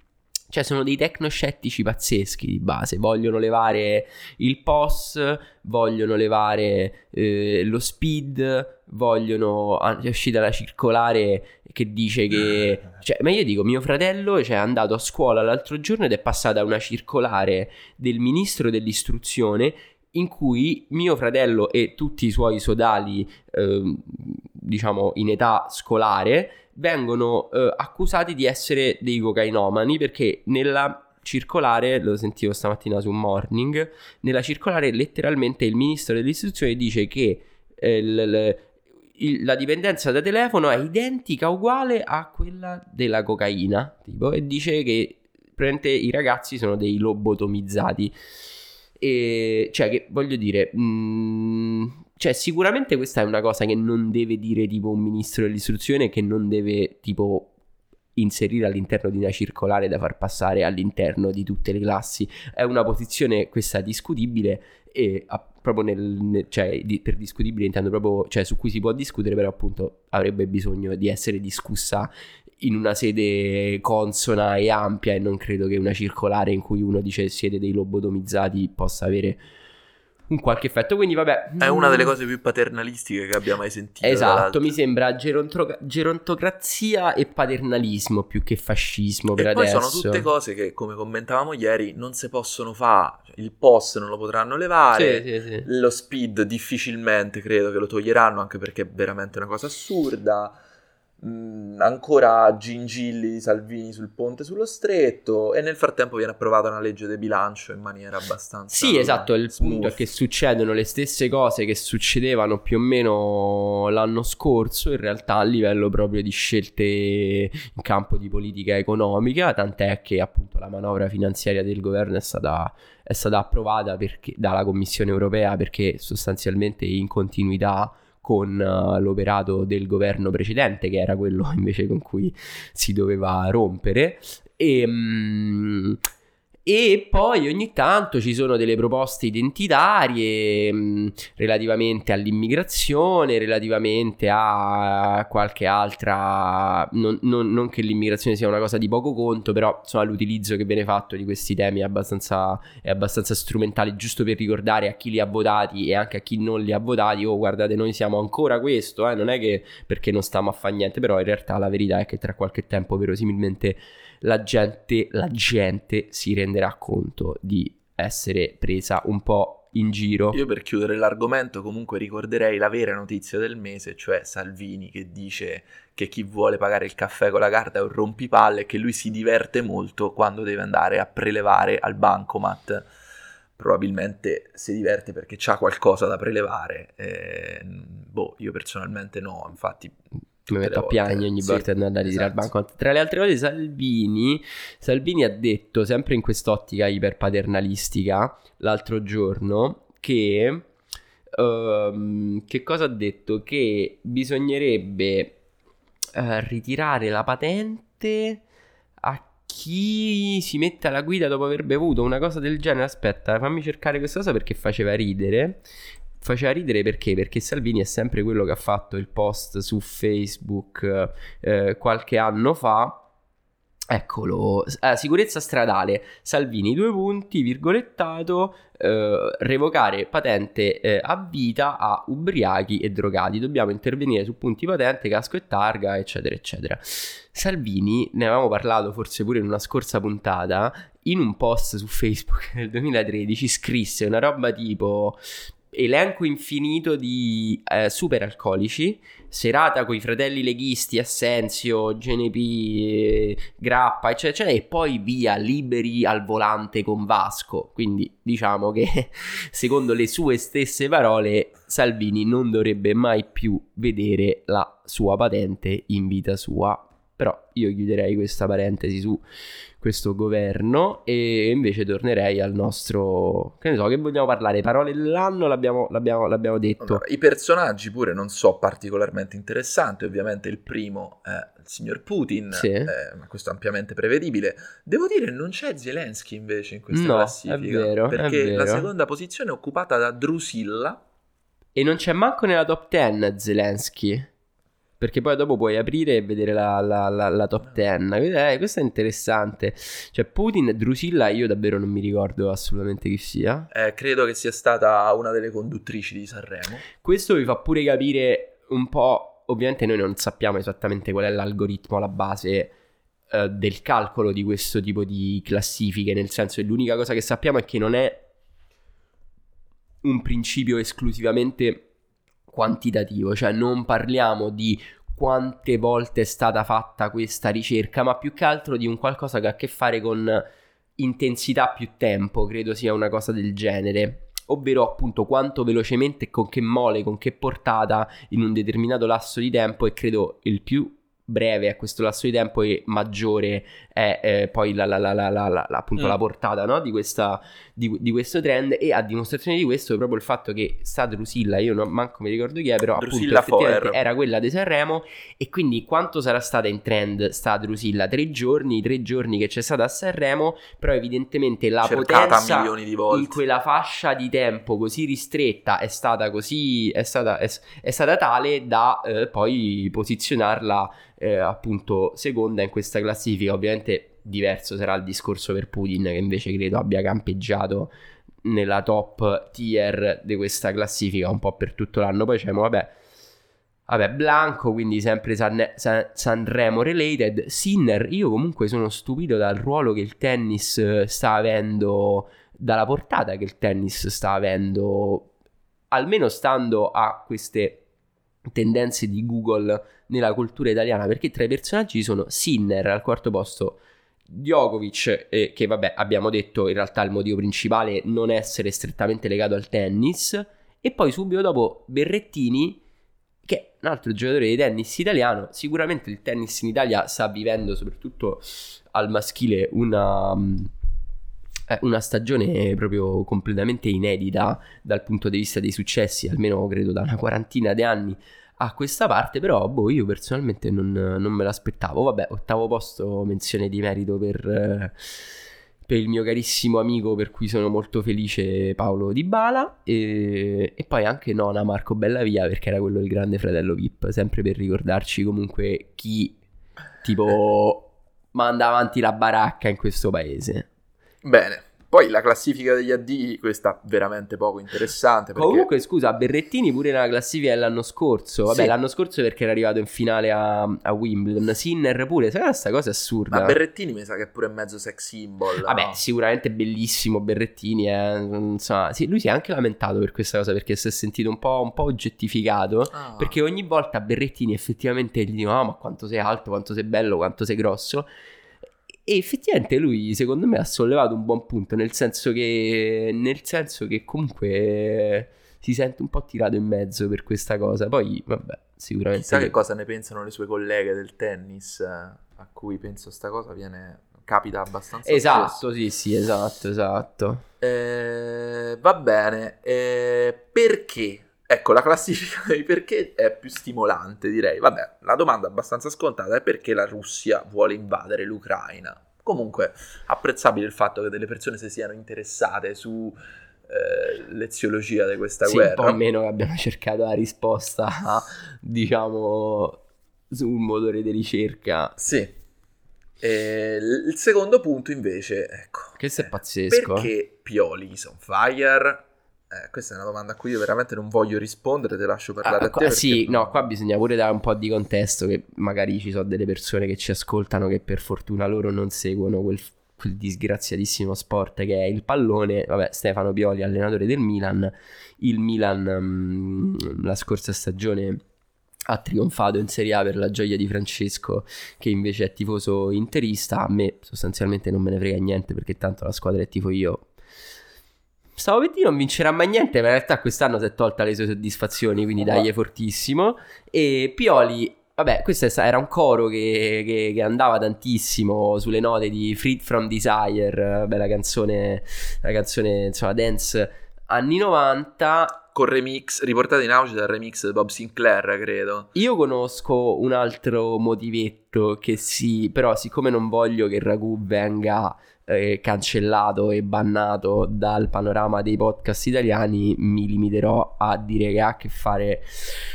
cioè sono dei tecnoscettici pazzeschi di base, vogliono levare il POS, vogliono levare eh, lo speed, vogliono... ah, È uscita la circolare che dice che... Cioè, ma io dico, mio fratello cioè, è andato a scuola l'altro giorno ed è passata una circolare del ministro dell'istruzione in cui mio fratello e tutti i suoi sodali, ehm, diciamo in età scolare, vengono eh, accusati di essere dei cocainomani perché nella circolare, lo sentivo stamattina su Morning, nella circolare letteralmente il ministro dell'istruzione dice che eh, l- l- il- la dipendenza da telefono è identica, uguale a quella della cocaina, tipo, e dice che praticamente i ragazzi sono dei lobotomizzati. E cioè, che voglio dire, mh, cioè, sicuramente questa è una cosa che non deve dire tipo un ministro dell'istruzione, che non deve tipo inserire all'interno di una circolare da far passare all'interno di tutte le classi. È una posizione questa discutibile e a- proprio nel, cioè, di- per discutibile intendo proprio, cioè su cui si può discutere, però appunto avrebbe bisogno di essere discussa in una sede consona e ampia e non credo che una circolare in cui uno dice siete dei lobotomizzati possa avere un qualche effetto. Quindi vabbè. È una delle cose più paternalistiche che abbia mai sentito. Esatto, mi sembra geronto- gerontocrazia e paternalismo più che fascismo per E poi adesso. sono tutte cose che, come commentavamo ieri, non si possono fare. Cioè, Il post non lo potranno levare. Sì, sì, sì. Lo speed difficilmente credo che lo toglieranno, anche perché è veramente una cosa assurda. Mm, ancora gingilli di Salvini sul ponte sullo stretto. E nel frattempo viene approvata una legge di bilancio in maniera abbastanza. Sì, esatto, il smooth. punto è che succedono le stesse cose che succedevano più o meno l'anno scorso, in realtà a livello proprio di scelte in campo di politica economica, tant'è che appunto la manovra finanziaria del governo è stata, è stata approvata perché- dalla Commissione europea perché sostanzialmente in continuità con eh, l'operato del governo precedente, che era quello invece con cui si doveva rompere. E, mm, e poi ogni tanto ci sono delle proposte identitarie mh, relativamente all'immigrazione, relativamente a qualche altra. Non, non- non che l'immigrazione sia una cosa di poco conto, però insomma l'utilizzo che viene fatto di questi temi è abbastanza, è abbastanza strumentale, giusto per ricordare a chi li ha votati e anche a chi non li ha votati: oh, guardate, noi siamo ancora questo, eh, non è che perché non stiamo a fare niente, però in realtà la verità è che tra qualche tempo, verosimilmente la gente, la gente si renderà conto di essere presa un po' in giro. Io per chiudere l'argomento comunque ricorderei la vera notizia del mese, cioè Salvini che dice che chi vuole pagare il caffè con la carta è un rompipalle e che lui si diverte molto quando deve andare a prelevare al bancomat. Probabilmente si diverte perché c'ha qualcosa da prelevare. eh, boh, io personalmente no, infatti... mi metto a piangere ogni sì, volta di andare a ritirare il esatto. banco. Tra le altre cose, Salvini, Salvini ha detto, sempre in quest'ottica iperpaternalistica, l'altro giorno, che... ehm, che cosa ha detto? Che bisognerebbe eh, ritirare la patente a chi si mette alla guida dopo aver bevuto una cosa del genere. Aspetta, fammi cercare questa cosa perché faceva ridere. Faceva ridere perché? Perché Salvini è sempre quello che ha fatto il post su Facebook eh, qualche anno fa. Eccolo, Eh, sicurezza stradale, Salvini due punti, virgolettato, eh, revocare patente eh, a vita a ubriachi e drogati, dobbiamo intervenire su punti patente, casco e targa, eccetera, eccetera. Salvini, ne avevamo parlato forse pure in una scorsa puntata, in un post su Facebook nel 2013 scrisse una roba tipo elenco infinito di eh, super alcolici, serata con i fratelli leghisti, Assenzio, GNP, eh, Grappa, eccetera, eccetera, e poi via liberi al volante con Vasco. Quindi diciamo che secondo le sue stesse parole Salvini non dovrebbe mai più vedere la sua patente in vita sua. Però io chiuderei questa parentesi su questo governo e invece tornerei al nostro... Che ne so, che vogliamo parlare? Parole dell'anno l'abbiamo, l'abbiamo, l'abbiamo detto. Allora, I personaggi pure non so particolarmente interessanti, ovviamente il primo è il signor Putin, Sì. eh, ma questo è ampiamente prevedibile. Devo dire non c'è Zelensky invece in questa No, classifica, è vero, è perché la vero. seconda posizione è occupata da Drusilla, E non c'è manco nella top 10 Zelensky. Perché poi dopo puoi aprire e vedere la, la- la- la top 10. Eh, questo è interessante. Cioè, Putin Drusilla, io davvero non mi ricordo assolutamente chi sia. eh, credo che sia stata una delle conduttrici di Sanremo. Questo vi fa pure capire un po'. Ovviamente, noi non sappiamo esattamente qual è l'algoritmo alla base eh, del calcolo di questo tipo di classifiche. Nel senso che l'unica cosa che sappiamo è che non è un principio esclusivamente quantitativo, cioè non parliamo di quante volte è stata fatta questa ricerca, ma più che altro di un qualcosa che ha a che fare con intensità più tempo, credo sia una cosa del genere ovvero appunto quanto velocemente, con che mole, con che portata in un determinato lasso di tempo e credo il più breve a questo lasso di tempo e maggiore è eh, poi la, la, la, appunto, mm. la portata no? di, questa, di, di, questo trend e a dimostrazione di questo è proprio il fatto che sta Drusilla, io non manco mi ricordo chi è, però Drusilla appunto effettivamente era quella di Sanremo e quindi quanto sarà stata in trend sta Drusilla? Tre giorni, tre giorni che c'è stata a Sanremo, però evidentemente la Cercata potenza in quella fascia di tempo così ristretta è stata così, è stata, è, è stata tale da eh, poi posizionarla eh, appunto seconda in questa classifica, Ovviamente diverso sarà il discorso per Putin che invece credo abbia campeggiato nella top tier di questa classifica un po' per tutto l'anno. Poi c'è, vabbè, vabbè, Blanco, quindi sempre San, San, Sanremo related. Sinner, io comunque sono stupito dal ruolo che il tennis eh, sta avendo, dalla portata che il tennis sta avendo, almeno stando a queste tendenze di Google nella cultura italiana, perché tra i personaggi ci sono Sinner al quarto posto, Djokovic, eh, che vabbè abbiamo detto in realtà il motivo principale non essere strettamente legato al tennis, e poi subito dopo Berrettini, che è un altro giocatore di tennis italiano, sicuramente il tennis in Italia sta vivendo soprattutto al maschile una eh, una stagione proprio completamente inedita dal punto di vista dei successi, almeno credo da una quarantina di anni a questa parte, però boh, io personalmente non, non me l'aspettavo. Vabbè, ottavo posto, menzione di merito per, eh, per, il mio carissimo amico, per cui sono molto felice, Paolo Di Bala. E, e poi anche nona Marco Bellavia, perché era quello del grande fratello VIP, sempre per ricordarci comunque chi tipo manda avanti la baracca in questo paese. Bene. Poi la classifica degli AD, questa veramente poco interessante. Perché... Comunque, scusa, Berrettini pure nella classifica dell'anno scorso. Vabbè, sì. l'anno scorso perché era arrivato in finale a, a Wimbledon. Sinner pure, sai questa cosa è assurda. Ma Berrettini mi sa che è pure mezzo sex symbol. Vabbè, no? sicuramente bellissimo Berrettini. Eh. Insomma, sì, lui si è anche lamentato per questa cosa perché si è sentito un po', un po oggettificato. Ah. Perché ogni volta Berrettini effettivamente gli dicono: oh, ma quanto sei alto, quanto sei bello, quanto sei grosso. E effettivamente lui, secondo me, ha sollevato un buon punto, nel senso che, nel senso che comunque si sente un po' tirato in mezzo per questa cosa. Poi, vabbè, sicuramente... Chissà che cosa ne pensano le sue colleghe del tennis, eh, a cui penso sta cosa viene... capita abbastanza Esatto, spesso. sì, sì, esatto, esatto. Eh, va bene, eh, perché Ecco, la classifica dei perché è più stimolante, direi. Vabbè, la domanda abbastanza scontata è perché la Russia vuole invadere l'Ucraina. Comunque, apprezzabile il fatto che delle persone si siano interessate su eh, l'eziologia di questa sì, guerra. un po' meno che abbiamo cercato la risposta, diciamo, su un motore di ricerca. Sì. E il secondo punto, invece, ecco. Questo è pazzesco. Perché Pioli is on fire? Eh, questa è una domanda a cui io veramente non voglio rispondere, te lascio parlare ah, a te. Sì, no, qua bisogna pure dare un po' di contesto, che magari ci sono delle persone che ci ascoltano che per fortuna loro non seguono quel, quel disgraziatissimo sport che è il pallone. Vabbè, Stefano Pioli, allenatore del Milan, il Milan mh, mm, la scorsa stagione ha trionfato in Serie A per la gioia di Francesco che invece è tifoso interista a me sostanzialmente non me ne frega niente perché tanto la squadra è tifo io Stavo per dire non vincerà mai niente, ma in realtà quest'anno si è tolta le sue soddisfazioni, quindi dai fortissimo. E Pioli, vabbè, questo era un coro che, che, che, andava tantissimo sulle note di Freed from Desire, vabbè, la canzone, la canzone, insomma, dance anni 90 con remix, riportato in auge dal remix di Bob Sinclair, credo. Io conosco un altro motivetto che sì, però siccome non voglio che il ragù venga eh, cancellato e bannato dal panorama dei podcast italiani, mi limiterò a dire che ha a che fare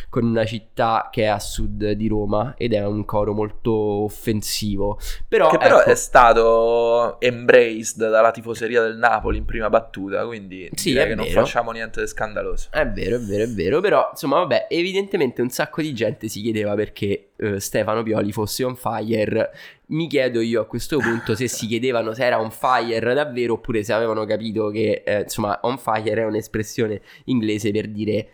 con una città che è a sud di Roma ed è un coro molto offensivo. Però, che però ecco, è stato embraced dalla tifoseria del Napoli in prima battuta, quindi sì, direi che vero. non facciamo niente di scandaloso. È vero, è vero, è vero, però insomma vabbè, evidentemente un sacco di gente si chiedeva perché eh, Stefano Pioli fosse on fire mi chiedo io a questo punto se si chiedevano se era on fire davvero oppure se avevano capito che eh, insomma on fire è un'espressione inglese per dire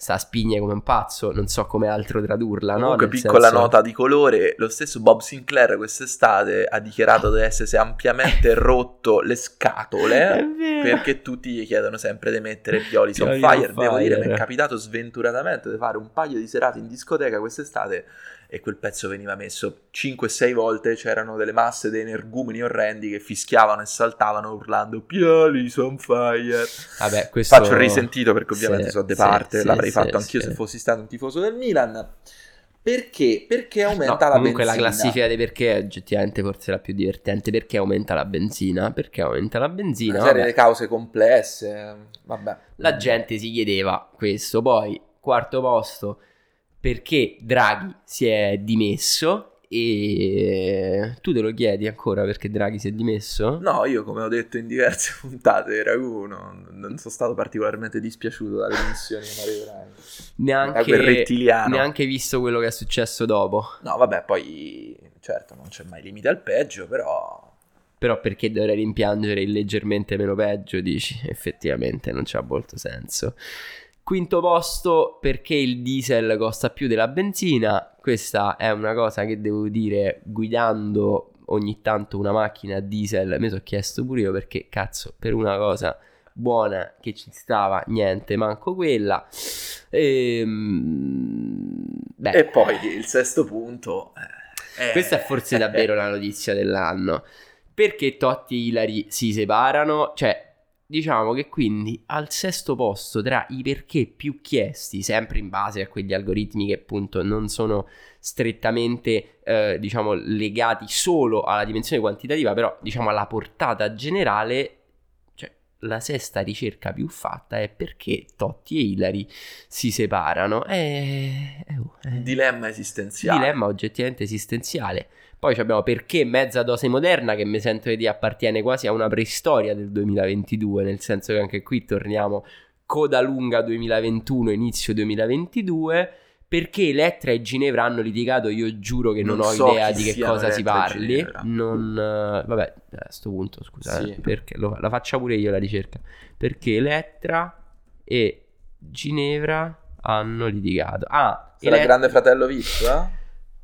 sta a spigne come un pazzo, non so come altro tradurla, no? Comunque, Nel piccola senso- nota di colore, lo stesso Bob Sinclair quest'estate ha dichiarato di essersi ampiamente rotto le scatole perché tutti gli chiedono sempre di mettere Pioli on fire. Devo dire, mi è capitato sventuratamente di fare un paio di serate in discoteca quest'estate e quel pezzo veniva messo 5-6 volte, c'erano delle masse dei energumeni orrendi che fischiavano e saltavano urlando Pioli on fire. Vabbè, questo... Faccio il risentito perché ovviamente Sì, so de parte, sì, l'avrei sì, fatto anch'io se fossi stato un tifoso del Milan. Perché? Perché No, aumenta la comunque benzina. la classifica dei perché è oggettivamente forse la più divertente. Perché aumenta la benzina? Perché aumenta la benzina? Una serie cause complesse. Vabbè. La gente si chiedeva questo. Poi, quarto posto, perché Draghi si è dimesso? E tu te lo chiedi ancora perché Draghi si è dimesso? No, io come ho detto in diverse puntate, Ragù, non, non sono stato particolarmente dispiaciuto dalle dimissioni di Mario Draghi. Neanche, rettiliano. neanche visto quello che è successo dopo. No, vabbè, poi certo non c'è mai limite al peggio, però Però perché dovrei rimpiangere il leggermente meno peggio, dici? Effettivamente non c'ha molto senso. Quinto posto perché il diesel costa più della benzina. Questa è una cosa che devo dire guidando ogni tanto una macchina a diesel. Mi sono chiesto pure io perché cazzo per una cosa buona che ci stava niente, manco quella. Ehm, beh, E poi il sesto punto. eh, questa è forse davvero la notizia dell'anno. Perché Totti e Ilari si separano? Cioè, diciamo che quindi al sesto posto tra i perché più chiesti, sempre in base a quegli algoritmi che appunto non sono strettamente, eh, diciamo, legati solo alla dimensione quantitativa, però diciamo alla portata generale, cioè la sesta ricerca più fatta è perché Totti e Ilari si separano. Eh, oh, eh. Dilemma esistenziale. Dilemma oggettivamente esistenziale. Poi abbiamo perché mezza dose moderna, che mi sento di appartiene quasi a una preistoria del 2022, nel senso che anche qui torniamo coda lunga 2021, inizio 2022. Perché Elettra e Ginevra hanno litigato, io giuro che non, Non ho so idea di che cosa si Elettra e parli. Non, eh, vabbè, a questo punto scusa, Sì. perché lo- la faccia pure io la ricerca. Perché Elettra e Ginevra hanno litigato. Ah, Sarà Elet- grande fratello VIP? eh?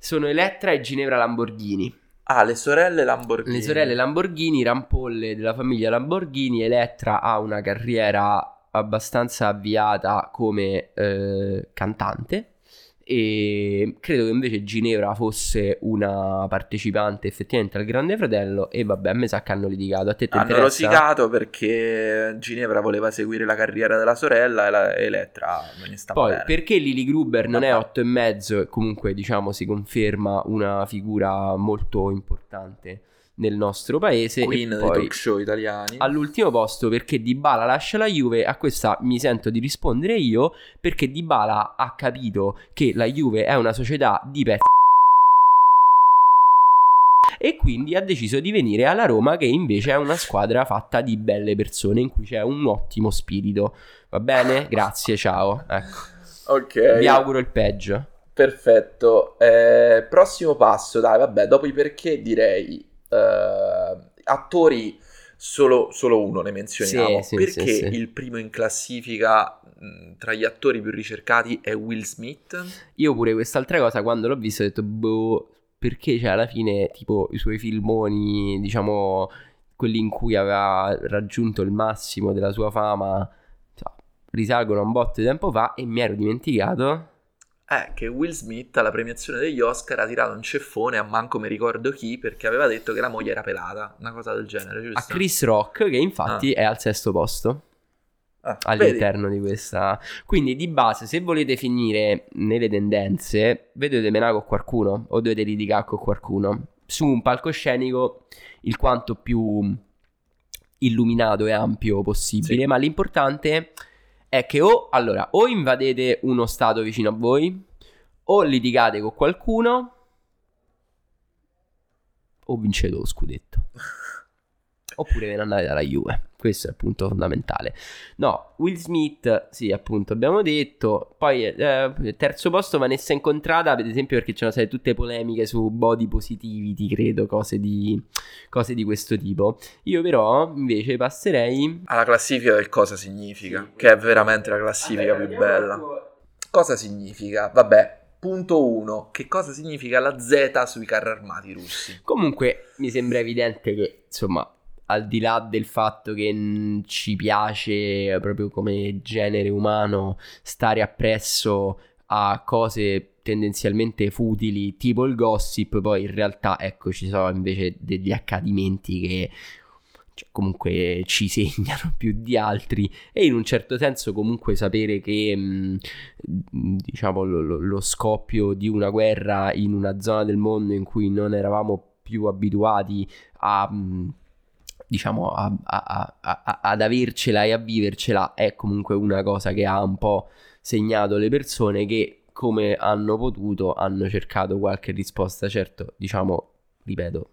Sono Elettra e Ginevra Lamborghini. Ah, le sorelle Lamborghini. Le sorelle Lamborghini, rampolle della famiglia Lamborghini. Elettra ha una carriera abbastanza avviata come eh, cantante. E credo che invece Ginevra fosse una partecipante effettivamente al Grande Fratello. E vabbè, a me sa che hanno litigato. A te ti Hanno interessa? rosicato perché Ginevra voleva seguire la carriera della sorella e la Elettra non gli stava Poi, bene. perché Lily Gruber non è Vabbè. otto e mezzo e comunque diciamo si conferma una figura molto importante nel nostro paese. e Queen dei poi talk show italiani. all'ultimo posto perché Dybala lascia la Juve, a questa mi sento di rispondere io perché Dybala ha capito che la Juve è una società di pezzi e quindi ha deciso di venire alla Roma che invece è una squadra fatta di belle persone in cui c'è un ottimo spirito. Va bene? Grazie, ciao. Ecco. Ok. Vi auguro il peggio. Perfetto. Eh, prossimo passo, dai, vabbè, dopo i perché direi eh, attori solo, solo uno ne menzioniamo. Sì, perché sì, sì. il primo in classifica mh, tra gli attori più ricercati è Will Smith? Io pure quest'altra cosa quando l'ho visto ho detto boh, perché cioè alla fine tipo i suoi filmoni, diciamo quelli in cui aveva raggiunto il massimo della sua fama, cioè, risalgono a un botto di tempo fa e mi ero dimenticato. È che Will Smith alla premiazione degli Oscar ha tirato un ceffone a manco mi ricordo chi perché aveva detto che la moglie era pelata, una cosa del genere, giusto? A Chris Rock che infatti è al sesto posto. Ah, all'interno di questa. Quindi di base, se volete finire nelle tendenze, vedete menare con qualcuno o dovete litigare con qualcuno su un palcoscenico il quanto più illuminato e ampio possibile. Sì. Ma l'importante è che o allora o invadete uno stato vicino a voi, o litigate con qualcuno, o vincete lo scudetto. Oppure ve ne andate dalla Juve. Questo è il punto fondamentale. No, Will Smith, sì, appunto, abbiamo detto. Poi, eh, terzo posto, Vanessa Incontrata, ad esempio, perché c'erano state tutte polemiche su body positivity, credo, cose di, cose di questo tipo. Io però, invece, passerei... Alla classifica del cosa significa, che è veramente la classifica più bella. Cosa significa? Vabbè, punto 1. Che cosa significa la Z sui carri armati russi? Comunque mi sembra evidente che, insomma, al di là del fatto che ci piace proprio come genere umano stare appresso a cose tendenzialmente futili tipo il gossip, poi in realtà ecco ci sono invece degli accadimenti che cioè, comunque ci segnano più di altri e in un certo senso comunque sapere che mh, diciamo lo, lo, scoppio di una guerra in una zona del mondo in cui non eravamo più abituati a mh, diciamo a, a, a, ad avercela e a vivercela è comunque una cosa che ha un po' segnato le persone che come hanno potuto hanno cercato qualche risposta certo diciamo ripeto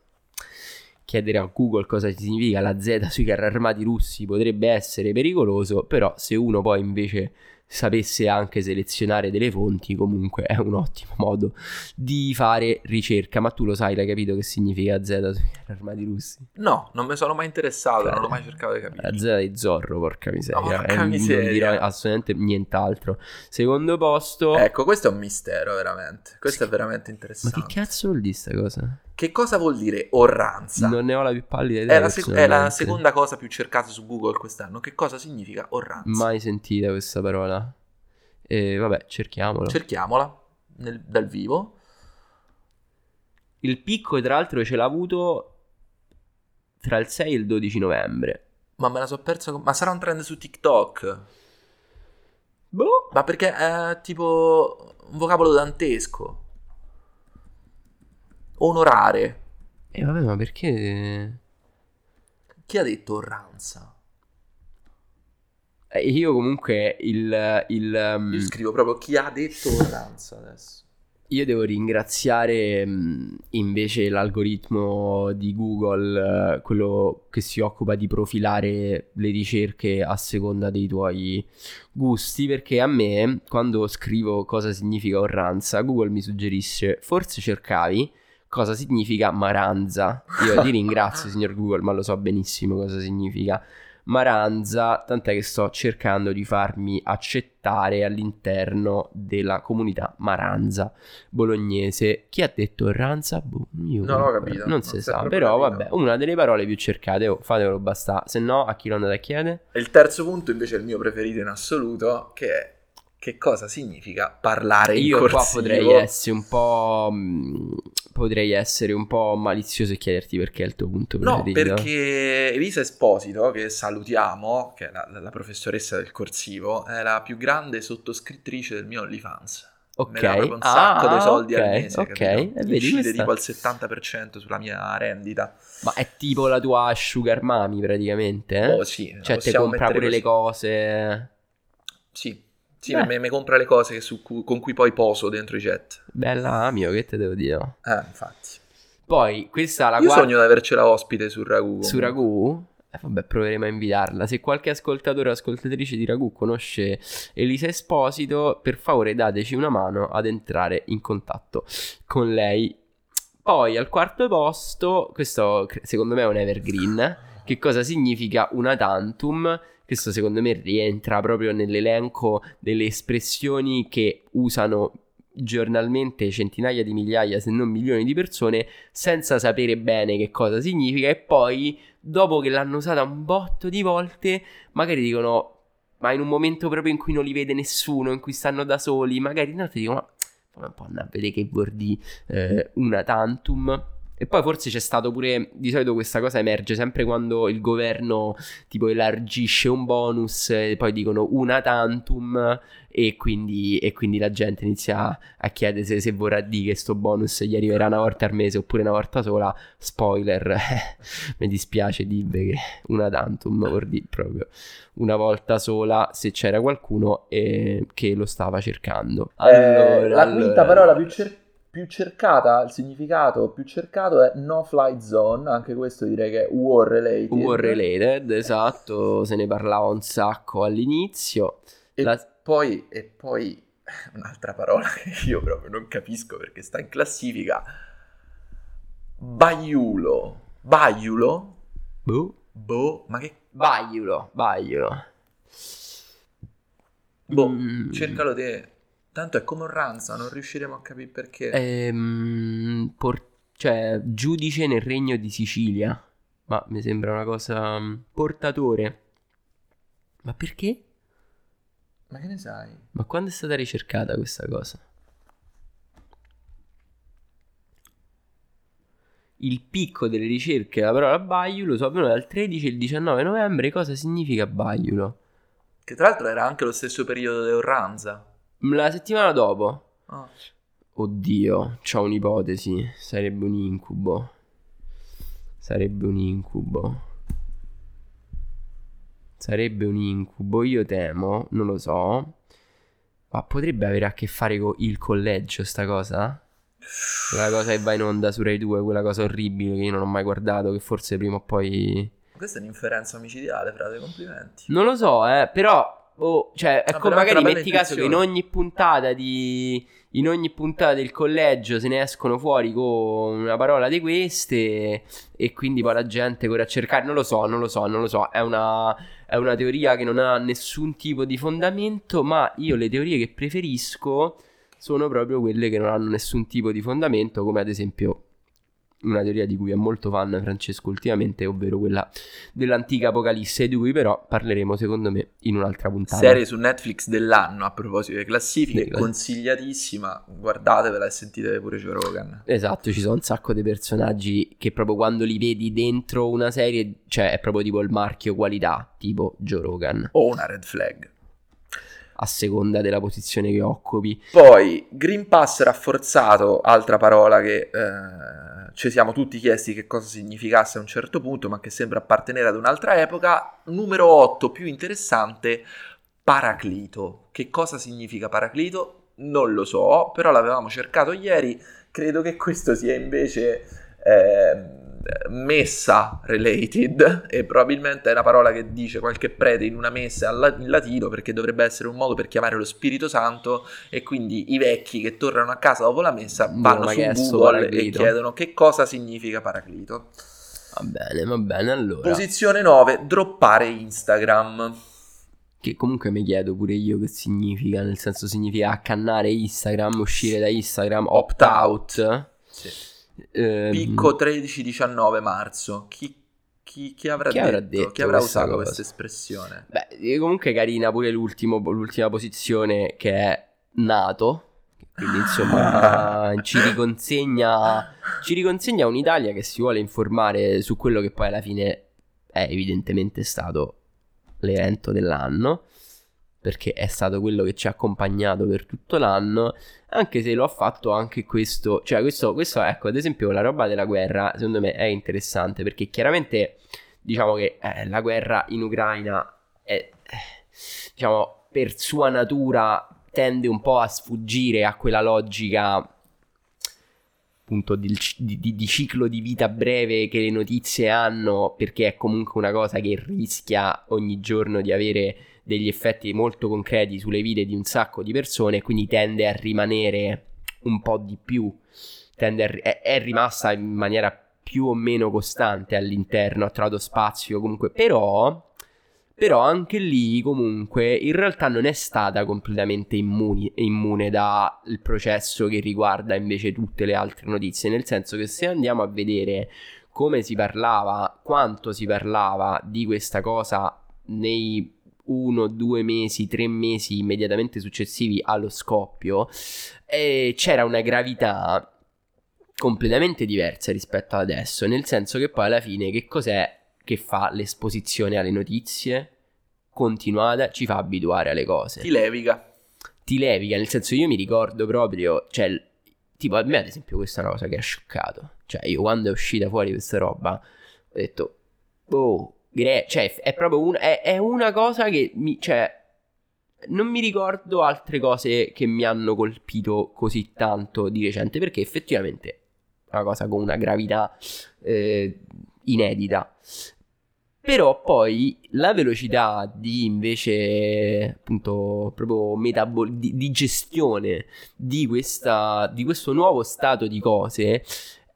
chiedere a Google cosa significa la Z sui carri armati russi potrebbe essere pericoloso però se uno poi invece sapesse anche selezionare delle fonti, comunque è un ottimo modo di fare ricerca. Ma tu lo sai, l'hai capito che significa Z armati russi? No, non mi sono mai interessato, Beh, non ho mai cercato di capire. La Z di Zorro, porca miseria. Porca miseria. Non dirò assolutamente nient'altro. Secondo posto... Ecco, questo è un mistero, veramente. Questo sì. è veramente interessante. Ma che cazzo vuol dire questa cosa? Che cosa vuol dire orranza? Non ne ho la più pallida idea. È la, sec- è la seconda cosa più cercata su Google quest'anno. Che cosa significa orranza? Mai sentita questa parola. E vabbè, cerchiamola. Cerchiamola nel, dal vivo. Il picco, tra l'altro, ce l'ha avuto tra il 6 e il 12 novembre. Ma me la so persa. Ma sarà un trend su TikTok? Boh. Ma perché è tipo un vocabolo dantesco. Onorare. E eh, vabbè, ma perché... Chi ha detto orranza? Eh, io comunque il... il um... Io scrivo proprio chi ha detto orranza adesso. Io devo ringraziare mh, invece l'algoritmo di Google, uh, quello che si occupa di profilare le ricerche a seconda dei tuoi gusti, perché a me, quando scrivo cosa significa orranza, Google mi suggerisce, forse cercavi cosa significa maranza. Io ti ringrazio, signor Google, ma lo so benissimo cosa significa. Maranza, tant'è che sto cercando di farmi accettare all'interno della comunità Maranza bolognese. Chi ha detto Ranza? Boh, io non ho capito. Non, non si sa, però capito. vabbè, una delle parole più cercate, oh, fatevelo basta, se no a chi lo andate a chiedere? E il terzo punto invece è il mio preferito in assoluto, che è che cosa significa parlare in Io corsivo. qua potrei essere un po'. Mm, potrei essere un po' malizioso e chiederti perché è il tuo punto. No, perché Elisa Esposito, che salutiamo, che è la, la professoressa del corsivo, è la più grande sottoscrittrice del mio OnlyFans. Ok. Me un sacco ah, di soldi okay, al mese, ok. E vedi Incide questa... tipo al 70% sulla mia rendita. Ma è tipo la tua sugar mami praticamente, eh? Oh sì. Cioè ti compra pure così. le cose... Sì, sì, mi, mi, compra le cose cui, con cui poi poso dentro i jet. Bella mio, che te devo dire? Eh, infatti. Poi, questa la Io guarda... sogno di avercela ospite su Ragù. Su Ragù? Eh, vabbè, proveremo a invitarla. Se qualche ascoltatore o ascoltatrice di Ragù conosce Elisa Esposito, per favore dateci una mano ad entrare in contatto con lei. Poi, al quarto posto, questo secondo me è un evergreen. Che cosa significa una tantum? Questo secondo me rientra proprio nell'elenco delle espressioni che usano giornalmente centinaia di migliaia, se non milioni di persone senza sapere bene che cosa significa. E poi dopo che l'hanno usata un botto di volte magari dicono ma in un momento proprio in cui non li vede nessuno, in cui stanno da soli, magari no, ti dicono ma fammi un po' a vedere che dire eh, una tantum e poi forse c'è stato pure, di solito questa cosa emerge sempre quando il governo tipo elargisce un bonus e poi dicono una tantum e quindi, e quindi la gente inizia a chiedere se, se, vorrà dire che sto bonus gli arriverà una volta al mese oppure una volta sola. Spoiler, mi dispiace dirvi che una tantum vuol dire proprio una volta sola se c'era qualcuno eh, che lo stava cercando. Allora, eh, la allora... quinta parola più cercata più cercata, il significato più cercato è no fly zone, anche questo direi che è war related. War related, esatto, se ne parlava un sacco all'inizio. E, La... poi, e poi un'altra parola che io proprio non capisco perché sta in classifica. Baiulo. Baiulo? Boh. Boh, ma che... Baiulo, baiulo. Boh, mm. cercalo te. Tanto è come un ranza, non riusciremo a capire perché. Ehm, por- cioè, giudice nel regno di Sicilia. Ma mi sembra una cosa... mm, Portatore. Ma perché? Ma che ne sai? Ma quando è stata ricercata questa cosa? Il picco delle ricerche della parola baiulo sono avvenuto dal 13 al 19 novembre. Cosa significa baiulo? Che tra l'altro era anche lo stesso periodo del ranza. La settimana dopo. Ah. Oddio, c'ho un'ipotesi. Sarebbe un incubo. Sarebbe un incubo. Sarebbe un incubo. Io temo, non lo so. Ma potrebbe avere a che fare con il collegio, sta cosa? Quella cosa che va in onda su Rai 2, quella cosa orribile che io non ho mai guardato, che forse prima o poi... Questa è un'inferenza omicidiale, frate, complimenti. Non lo so, eh, però... oh, cioè, ecco, però magari metti caso che in ogni puntata di... In ogni puntata del collegio se ne escono fuori con una parola di queste e quindi poi la gente corre a cercare. Non lo so, non lo so, non lo so. È una, è una teoria che non ha nessun tipo di fondamento, ma io le teorie che preferisco sono proprio quelle che non hanno nessun tipo di fondamento, come ad esempio una teoria di cui è molto fan Francesco ultimamente, ovvero quella dell'antica apocalisse, di cui però parleremo secondo me in un'altra puntata. Serie su Netflix dell'anno a proposito delle classifiche, Sì, consigliatissima. Guardatevela e sentitevi pure Joe Rogan. Esatto, ci sono un sacco di personaggi che proprio quando li vedi dentro una serie, cioè è proprio tipo il marchio qualità, tipo Joe Rogan, O una red flag. A seconda della posizione che occupi. Poi, Green Pass rafforzato, altra parola che eh, ci siamo tutti chiesti che cosa significasse a un certo punto, ma che sembra appartenere ad un'altra epoca. Numero 8, più interessante, Paraclito. Che cosa significa Paraclito? Non lo so, però l'avevamo cercato ieri. Credo che questo sia invece eh, messa related e probabilmente è una parola che dice qualche prete in una messa in la- in latino perché dovrebbe essere un modo per chiamare lo Spirito Santo e quindi i vecchi che tornano a casa dopo la messa Boh, vanno ma su Google e chiedono che cosa significa Paraclito. Va bene, va bene, allora. Posizione 9, droppare Instagram. Che comunque mi chiedo pure io che significa, nel senso significa accannare Instagram, uscire da Instagram, opt out. Ehm, Picco 13-19 marzo. Chi, chi- chi avrà Chi detto? avrà detto chi avrà usato cosa? questa espressione? Beh, e comunque carina pure l'ultima posizione che è nato. Quindi insomma ci riconsegna, ci riconsegna un'Italia che si vuole informare su quello che poi alla fine è evidentemente stato l'evento dell'anno. Perché è stato quello che ci ha accompagnato per tutto l'anno. Anche se lo ha fatto anche questo. Cioè, questo, questo ecco, ad esempio, la roba della guerra, secondo me è interessante. Perché chiaramente diciamo che eh, la guerra in Ucraina è, diciamo, per sua natura tende un po' a sfuggire a quella logica appunto di- di- di ciclo di vita breve che le notizie hanno perché è comunque una cosa che rischia ogni giorno di avere degli effetti molto concreti sulle vite di un sacco di persone e quindi tende a rimanere un po' di più ri- è, è rimasta in maniera più o meno costante all'interno, ha trovato spazio comunque, però, però anche lì comunque in realtà non è stata completamente immuni- immune dal processo che riguarda invece tutte le altre notizie, nel senso che se andiamo a vedere come si parlava, quanto si parlava di questa cosa nei uno, due mesi, tre mesi immediatamente successivi allo scoppio, eh, c'era una gravità completamente diversa rispetto ad adesso, nel senso che poi alla fine che cos'è che fa l'esposizione alle notizie continuata, ci fa abituare alle cose. Ti leviga. Ti leviga, nel senso io mi ricordo proprio, cioè, tipo a me ad esempio questa è una cosa che ha scioccato, cioè io quando è uscita fuori questa roba ho detto, oh, gre- cioè è proprio un- è, è una cosa che mi, cioè, non mi ricordo altre cose che mi hanno colpito così tanto di recente perché effettivamente è una cosa con una gravità eh, inedita. Però poi la velocità di invece appunto proprio metabol- di, di gestione di, questa, di questo nuovo stato di cose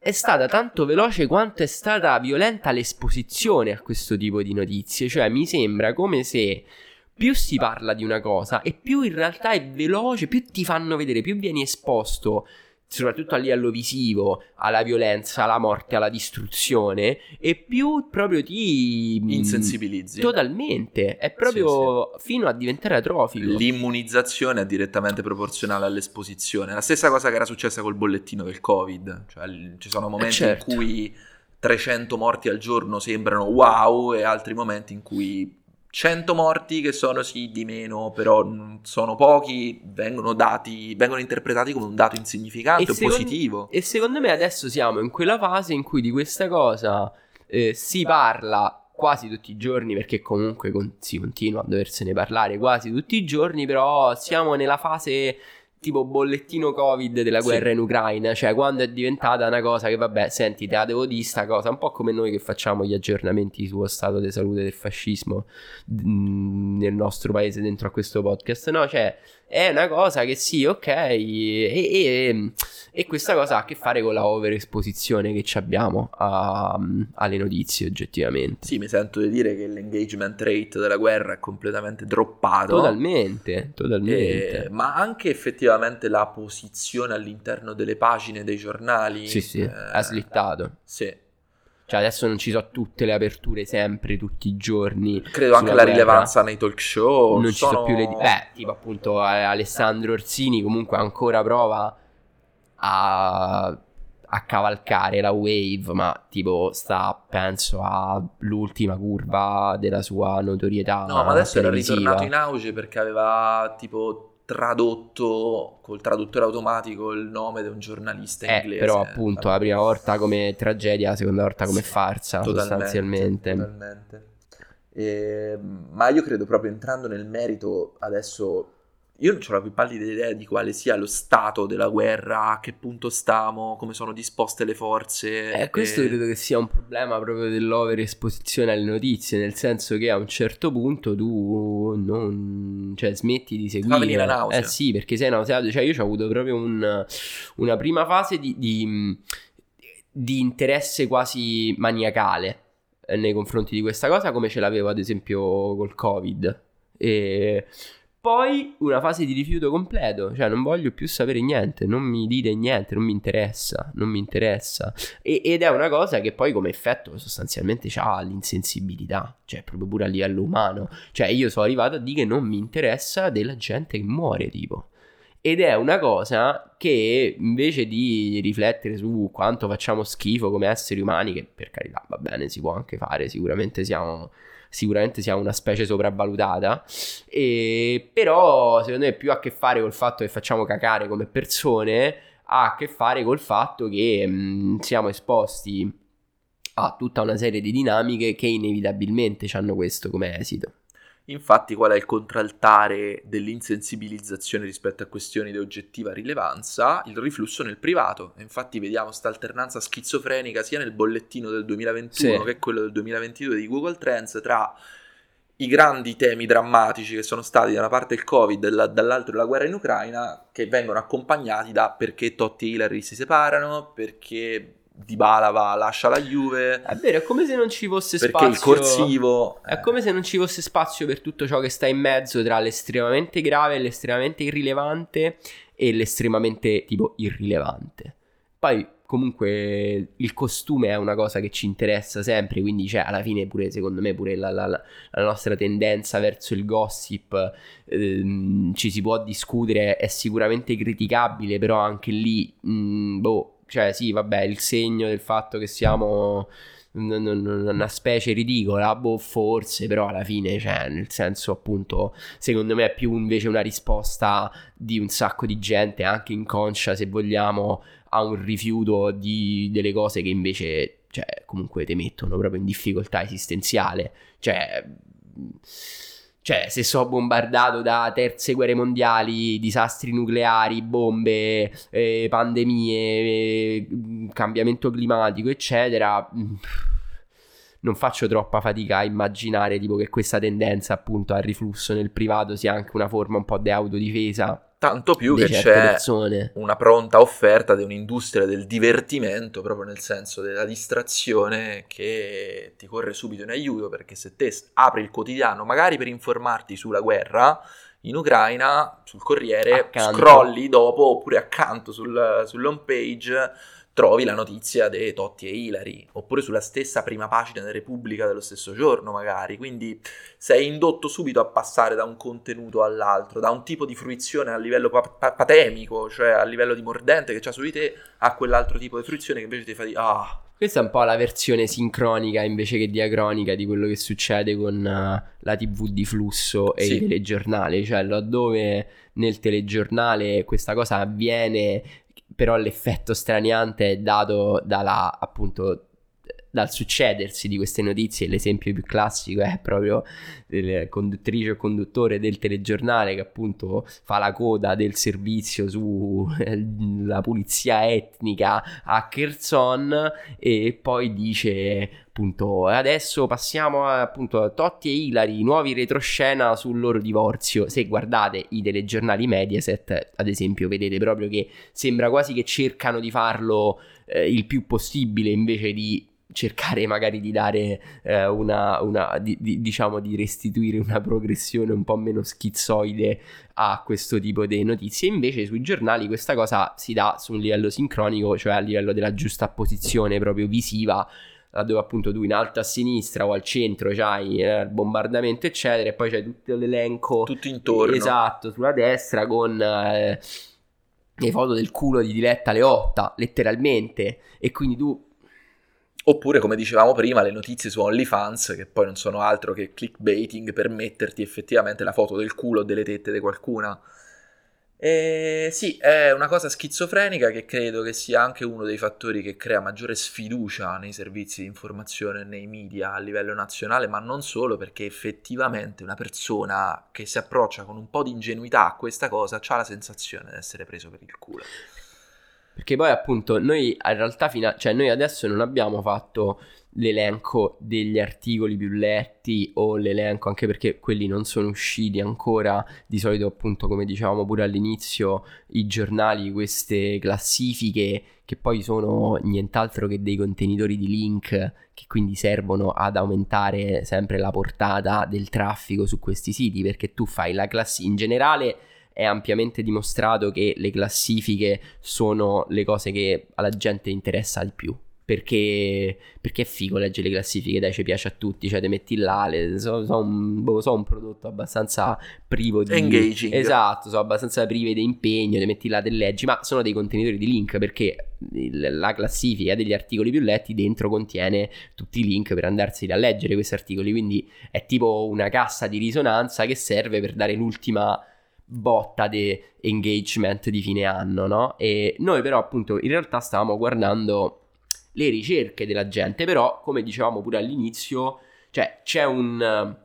è stata tanto veloce quanto è stata violenta l'esposizione a questo tipo di notizie. Cioè mi sembra come se più si parla di una cosa e più in realtà è veloce, più ti fanno vedere, più vieni esposto soprattutto a livello visivo, alla violenza, alla morte, alla distruzione, e più proprio ti mm, insensibilizzi. Totalmente, è proprio sì, sì. fino a diventare atrofico. L'immunizzazione è direttamente proporzionale all'esposizione. La stessa cosa che era successa col bollettino del Covid, cioè ci sono momenti eh certo. in cui 300 morti al giorno sembrano wow e altri momenti in cui 100 morti che sono sì di meno, però sono pochi, vengono dati, vengono interpretati come un dato insignificante o positivo. E secondo me adesso siamo in quella fase in cui di questa cosa eh, si parla quasi tutti i giorni, perché comunque con- si continua a doversene parlare quasi tutti i giorni, però siamo nella fase tipo bollettino Covid della guerra sì. in Ucraina, cioè quando è diventata una cosa che vabbè, senti, te la devo dire sta cosa, un po' come noi che facciamo gli aggiornamenti sullo stato di salute del fascismo mh, nel nostro paese dentro a questo podcast, no? Cioè è una cosa che sì, ok, e, e, e questa cosa ha a che fare con la overesposizione che abbiamo a, alle notizie oggettivamente. Sì, mi sento di dire che l'engagement rate della guerra è completamente droppato. Totalmente, totalmente. E, ma anche effettivamente la posizione all'interno delle pagine dei giornali. Sì, sì, eh, ha slittato. Sì. Cioè adesso non ci sono tutte le aperture sempre, tutti i giorni. Credo anche la guerra. rilevanza nei talk show. Non sono... ci sono più le... Beh, tipo appunto Alessandro Orsini comunque ancora prova a, a cavalcare la wave, ma tipo sta, penso, all'ultima curva della sua notorietà. No, ma adesso televisiva. era ritornato in auge perché aveva tipo tradotto col traduttore automatico il nome di un giornalista eh, inglese. Però appunto la prima volta come tragedia, la seconda volta come sì, farsa totalmente, sostanzialmente. Totalmente. E, ehm, ma io credo proprio entrando nel merito adesso io non ho la più pallida idea di quale sia lo stato della guerra, a che punto stiamo, come sono disposte le forze. Eh, questo e... credo che sia un problema proprio dell'overesposizione alle notizie, nel senso che a un certo punto tu non... cioè smetti di seguire. La nausea. Eh sì, perché sei nauseato. Cioè io ho avuto proprio un, una prima fase di, di, di interesse quasi maniacale eh, nei confronti di questa cosa, come ce l'avevo ad esempio col Covid. E poi una fase di rifiuto completo, cioè non voglio più sapere niente, non mi dite niente, non mi interessa, non mi interessa. E, ed è una cosa che poi come effetto sostanzialmente ha l'insensibilità, cioè proprio pure a livello umano. Cioè io sono arrivato a dire che non mi interessa della gente che muore, tipo. Ed è una cosa che invece di riflettere su quanto facciamo schifo come esseri umani, che per carità va bene, si può anche fare, sicuramente siamo sicuramente siamo una specie sopravvalutata, e, però secondo me più a che fare col fatto che facciamo cacare come persone, ha a che fare col fatto che mh, siamo esposti a tutta una serie di dinamiche che inevitabilmente hanno questo come esito. Infatti, qual è il contraltare dell'insensibilizzazione rispetto a questioni di oggettiva rilevanza? Il riflusso nel privato. Infatti, vediamo questa alternanza schizofrenica sia nel bollettino del 2021 sì. che quello del 2022 di Google Trends tra i grandi temi drammatici che sono stati da una parte il Covid e dall'altra la guerra in Ucraina, che vengono accompagnati da perché Totti e Hillary si separano, perché di Balava lascia la Juve. È vero, è come se non ci fosse perché spazio. Perché il corsivo. È come se non ci fosse spazio per tutto ciò che sta in mezzo tra l'estremamente grave, l'estremamente irrilevante e l'estremamente tipo irrilevante. Poi comunque il costume è una cosa che ci interessa sempre, quindi cioè, alla fine pure secondo me pure la, la, la nostra tendenza verso il gossip ehm, ci si può discutere, è sicuramente criticabile, però anche lì, mh, mm, boh, cioè sì, vabbè, il segno del fatto che siamo una specie ridicola, boh, forse, però alla fine, cioè, nel senso, appunto, secondo me è più invece una risposta di un sacco di gente, anche inconscia, se vogliamo, a un rifiuto di, delle cose che invece, cioè, comunque ti mettono proprio in difficoltà esistenziale. Cioè cioè, se so bombardato da terze guerre mondiali, disastri nucleari, bombe, eh, pandemie, eh, cambiamento climatico, eccetera, mm, non faccio troppa fatica a immaginare tipo, che questa tendenza appunto al riflusso nel privato sia anche una forma un po' di autodifesa Tanto più che c'è persone. una pronta offerta di un'industria del divertimento, proprio nel senso della distrazione, che ti corre subito in aiuto, perché se te apri il quotidiano, magari per informarti sulla guerra in Ucraina, sul Corriere, Accanto. scrolli dopo, oppure accanto sul, sull'home page, trovi la notizia dei Totti e Ilari, oppure sulla stessa prima pagina della Repubblica dello stesso giorno, magari. Quindi sei indotto subito a passare da un contenuto all'altro, da un tipo di fruizione a livello pa- pa- patemico, cioè a livello di mordente che c'ha su di te, a quell'altro tipo di fruizione che invece ti fa di ah, Questa è un po' la versione sincronica invece che diacronica di quello che succede con eh, la TV di flusso e Sì. il telegiornale, cioè laddove nel telegiornale questa cosa avviene, però l'effetto straniante è dato dalla appunto dal succedersi di queste notizie, l'esempio più classico è proprio del conduttrice o conduttore del telegiornale che appunto fa la coda del servizio sulla pulizia etnica a Kherson e poi dice appunto adesso passiamo a appunto Totti e Ilari nuovi retroscena sul loro divorzio. Se guardate i telegiornali Mediaset ad esempio vedete proprio che sembra quasi che cercano di farlo eh, il più possibile invece di cercare magari di dare eh, una, una di, di- diciamo di restituire una progressione un po' meno schizzoide a questo tipo di notizie. Invece sui giornali questa cosa si dà su un livello sincronico cioè a livello della giusta posizione proprio visiva laddove appunto tu in alto a sinistra o al centro c'hai eh, il bombardamento eccetera e poi c'hai tutto l'elenco tutto intorno. esatto sulla destra con eh, le foto del culo di Diletta Leotta letteralmente e quindi tu Oppure, come dicevamo prima, le notizie su OnlyFans, che poi non sono altro che clickbaiting per metterti effettivamente la foto del culo o delle tette di qualcuna. E sì, è una cosa schizofrenica che credo che sia anche uno dei fattori che crea maggiore sfiducia nei servizi di informazione e nei media a livello nazionale, ma non solo perché effettivamente una persona che si approccia con un po' di ingenuità a questa cosa ha la sensazione di essere preso per il culo. Perché poi appunto noi in realtà fino a, cioè noi adesso non abbiamo fatto l'elenco degli articoli più letti o l'elenco anche perché quelli non sono usciti ancora di solito appunto come dicevamo pure all'inizio i giornali queste classifiche che poi sono nient'altro che dei contenitori di link che quindi servono ad aumentare sempre la portata del traffico su questi siti perché tu fai la classifica in generale è ampiamente dimostrato che le classifiche sono le cose che alla gente interessa di più. Perché, perché è figo leggere le classifiche, dai, ci piace a tutti, cioè te metti là, le, so, so un, boh, so un prodotto abbastanza privo di... Engaging. Esatto, sono abbastanza prive di impegno, te metti là, te leggi, ma sono dei contenitori di link perché il- la classifica degli articoli più letti dentro contiene tutti i link per andarseli a leggere questi articoli, quindi è tipo una cassa di risonanza che serve per dare l'ultima botta di engagement di fine anno, no? E noi però appunto in realtà stavamo guardando le ricerche della gente, però come dicevamo pure all'inizio, cioè c'è un,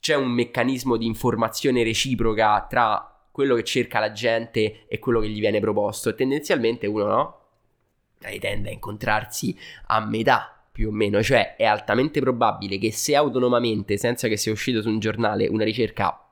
c'è un meccanismo di informazione reciproca tra quello che cerca la gente e quello che gli viene proposto tendenzialmente uno no? Tende a incontrarsi a metà più o meno, cioè è altamente probabile che se autonomamente, senza che sia uscito su un giornale, una ricerca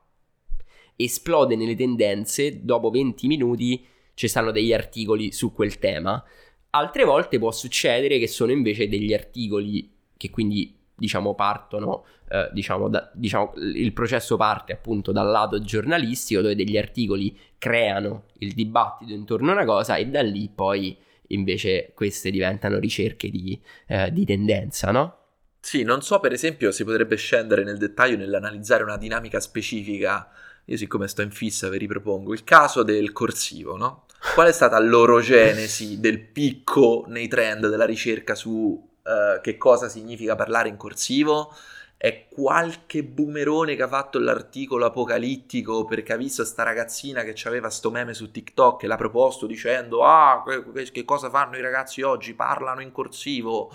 esplode nelle tendenze, dopo 20 minuti ci stanno degli articoli su quel tema. Altre volte può succedere che sono invece degli articoli che quindi diciamo partono, eh, diciamo, da- diciamo il processo parte appunto dal lato giornalistico dove degli articoli creano il dibattito intorno a una cosa e da lì poi invece queste diventano ricerche di, eh, di tendenza, no? Sì, non so per esempio si potrebbe scendere nel dettaglio nell'analizzare una dinamica specifica. Io siccome sto in fissa vi ripropongo il caso del corsivo, no? Qual è stata l'orogenesi del picco nei trend della ricerca su eh, che cosa significa parlare in corsivo? È qualche boomerone che ha fatto l'articolo apocalittico perché ha visto sta ragazzina che aveva sto meme su TikTok e l'ha proposto dicendo ah, que- che cosa fanno i ragazzi oggi? Parlano in corsivo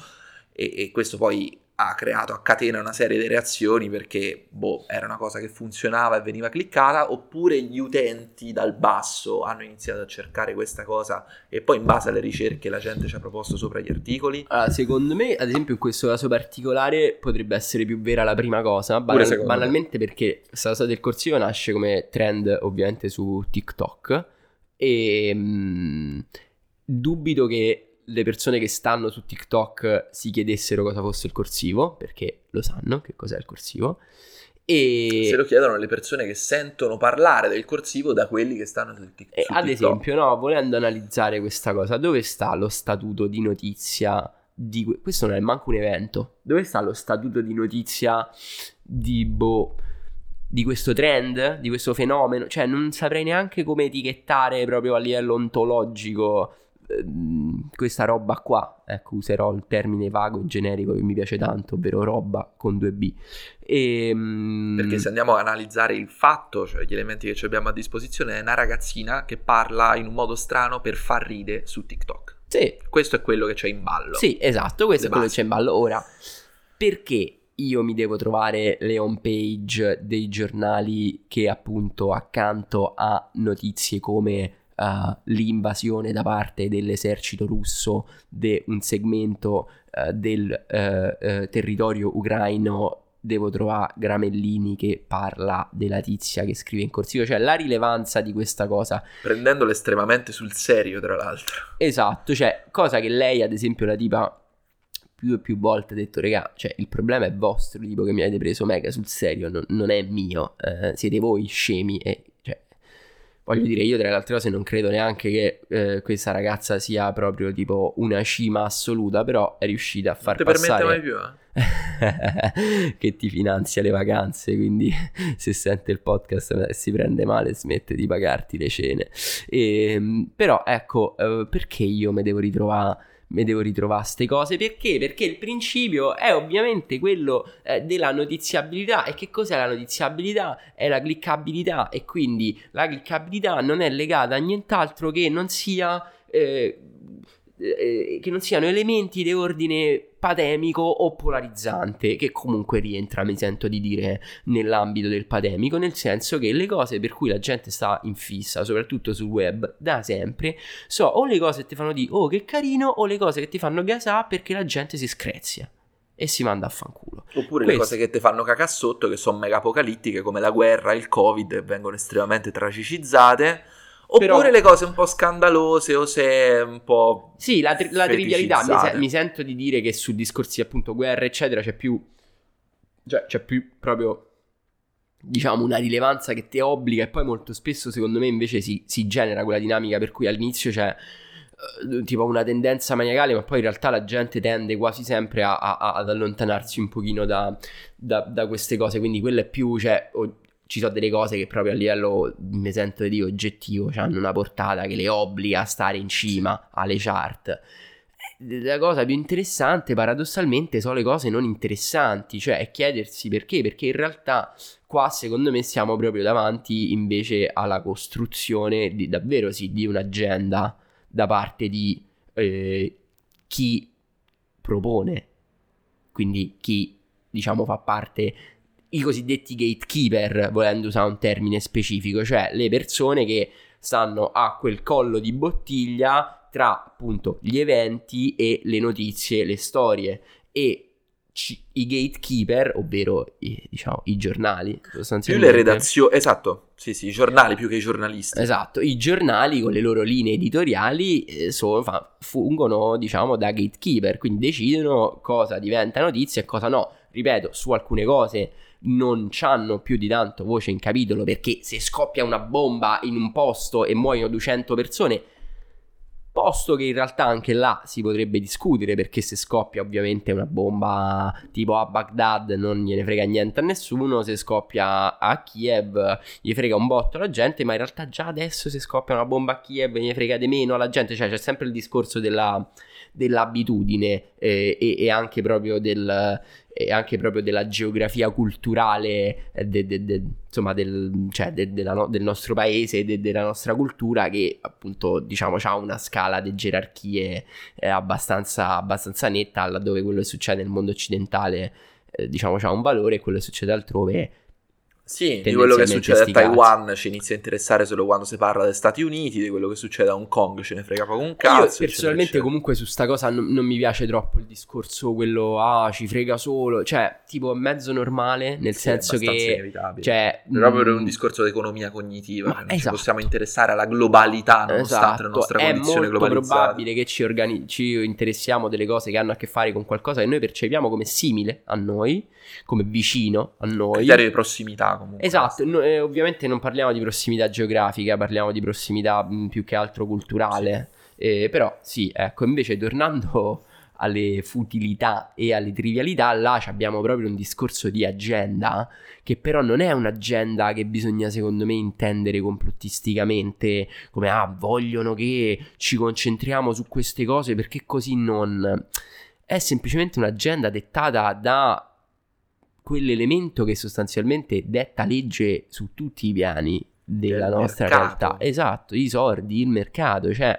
e, e questo poi ha creato a catena una serie di reazioni perché boh, era una cosa che funzionava e veniva cliccata, oppure gli utenti dal basso hanno iniziato a cercare questa cosa e poi in base alle ricerche la gente ci ha proposto sopra gli articoli. Allora, secondo me, ad esempio, in questo caso particolare potrebbe essere più vera la prima cosa, banal- me. banalmente perché questa cosa del corsivo nasce come trend ovviamente su TikTok e mm, dubito che le persone che stanno su TikTok si chiedessero cosa fosse il corsivo, perché lo sanno che cos'è il corsivo. E, Se lo chiedono le persone che sentono parlare del corsivo da quelli che stanno su, Tik- e su ad TikTok. esempio, no, volendo analizzare questa cosa, dove sta lo statuto di notizia di que- questo non è manco un evento. Dove sta lo statuto di notizia di boh di questo trend, di questo fenomeno? Cioè, non saprei neanche come etichettare proprio a livello ontologico questa roba qua. Ecco, userò il termine vago e generico che mi piace tanto, ovvero roba con due B. E, mm, Perché se andiamo a analizzare il fatto, cioè gli elementi che ci abbiamo a disposizione, è una ragazzina che parla in un modo strano per far ride su TikTok. Sì, Questo è quello che c'è in ballo. Sì, esatto, questo è quello che c'è in ballo. Ora, perché io mi devo trovare le home page dei giornali che appunto accanto a notizie come eh, l'invasione da parte dell'esercito russo di un segmento eh, del eh, territorio ucraino. Devo trovare Gramellini che parla della tizia che scrive in corsivo, cioè la rilevanza di questa cosa. Prendendolo estremamente sul serio, tra l'altro. Esatto, cioè, cosa che lei, ad esempio, la tipa più e più volte ha detto, regà, cioè, il problema è vostro, tipo che mi avete preso mega sul serio, non, non è mio, eh, siete voi scemi e, voglio dire, io tra le altre cose non credo neanche che eh, questa ragazza sia proprio, tipo, una cima assoluta, però è riuscita a Non far ti permette passare... mai più, eh? che ti finanzia le vacanze, quindi se sente il podcast e si prende male smette di pagarti le cene. Ehm, però ecco, eh, perché io mi devo ritrovare mi devo ritrovare queste cose perché? Perché il principio è ovviamente quello eh, della notiziabilità e che cos'è la notiziabilità? È la cliccabilità e quindi la cliccabilità non è legata a nient'altro che non sia eh, eh, che non siano elementi di ordine patemico o polarizzante, che comunque rientra, mi sento di dire, nell'ambito del patemico, nel senso che le cose per cui la gente sta in fissa, soprattutto sul web, da sempre, so o le cose che ti fanno dire oh che carino, o le cose che ti fanno gasare perché la gente si screzia e si manda a fanculo. Oppure le Questo. cose che ti fanno cacà sotto, che sono mega apocalittiche, come la guerra, il covid, vengono estremamente tragicizzate. Oppure Però- le cose un po' scandalose o se un po'... Sì, la, tri- la trivialità, mi, se- mi sento di dire che su discorsi appunto guerra, eccetera, c'è più, cioè, c'è più proprio, diciamo, una rilevanza che ti obbliga e poi molto spesso, secondo me, invece si, si genera quella dinamica per cui all'inizio c'è eh, tipo una tendenza maniacale, ma poi in realtà la gente tende quasi sempre a- a- ad allontanarsi un pochino da, da- da queste cose, quindi quello è più, cioè, o- ci sono delle cose che proprio a livello, mi sento di dire, oggettivo, hanno una portata che le obbliga a stare in cima alle chart. Eh, La cosa più interessante, paradossalmente, sono le cose non interessanti, cioè chiedersi perché, perché in realtà qua secondo me siamo proprio davanti invece alla costruzione di, davvero sì, di un'agenda da parte di eh, chi propone, quindi chi diciamo fa parte i cosiddetti gatekeeper, volendo usare un termine specifico, cioè le persone che stanno a quel collo di bottiglia tra appunto gli eventi e le notizie, le storie e ci- i gatekeeper, ovvero i, diciamo i giornali, Più le redazioni... Esatto, sì sì, i giornali più che i giornalisti. Esatto, i giornali con le loro linee editoriali eh, sono- fa- fungono, diciamo, da gatekeeper, quindi decidono cosa diventa notizia e cosa no. Ripeto, su alcune cose non hanno più di tanto voce in capitolo perché se scoppia una bomba in un posto e muoiono 200 persone, posto che in realtà anche là si potrebbe discutere perché se scoppia ovviamente una bomba tipo a Baghdad non gliene frega niente a nessuno, se scoppia a Kiev gli frega un botto alla gente, ma in realtà già adesso se scoppia una bomba a Kiev ne frega di meno alla gente, cioè c'è sempre il discorso della, dell'abitudine eh, e, e, anche proprio del, e anche proprio della geografia culturale eh, de, de, de, insomma del, cioè no, del nostro paese e della nostra cultura che appunto diciamo ha una scala di gerarchie eh, abbastanza, abbastanza netta laddove quello che succede nel mondo occidentale eh, diciamo ha un valore e quello che succede altrove sì, di quello che succede a Taiwan ci inizia a interessare solo quando si parla degli Stati Uniti, di quello che succede a Hong Kong ce ne frega poco un cazzo. Io personalmente eccetera. comunque su sta cosa non, non, mi piace troppo il discorso quello, ah, ci frega solo, cioè, tipo mezzo normale, nel sì, senso che... inevitabile. Cioè, Proprio per un mm, discorso di economia cognitiva, ma non esatto. ci possiamo interessare alla globalità nonostante esatto. la nostra condizione globalizzata. È molto probabile che ci, organi- ci interessiamo delle cose che hanno a che fare con qualcosa che noi percepiamo come simile a noi, come vicino a noi. Criterio di prossimità comunque. Esatto, no, eh, ovviamente non parliamo di prossimità geografica, parliamo di prossimità mh, mm, più che altro culturale. Eh, però sì, ecco, invece tornando alle futilità e alle trivialità, là abbiamo proprio un discorso di agenda, che però non è un'agenda che bisogna secondo me intendere complottisticamente, come ah, vogliono che ci concentriamo su queste cose perché così non... È semplicemente un'agenda dettata da quell'elemento che sostanzialmente detta legge su tutti i piani della Del nostra mercato. realtà. Esatto, i sordi, il mercato, cioè,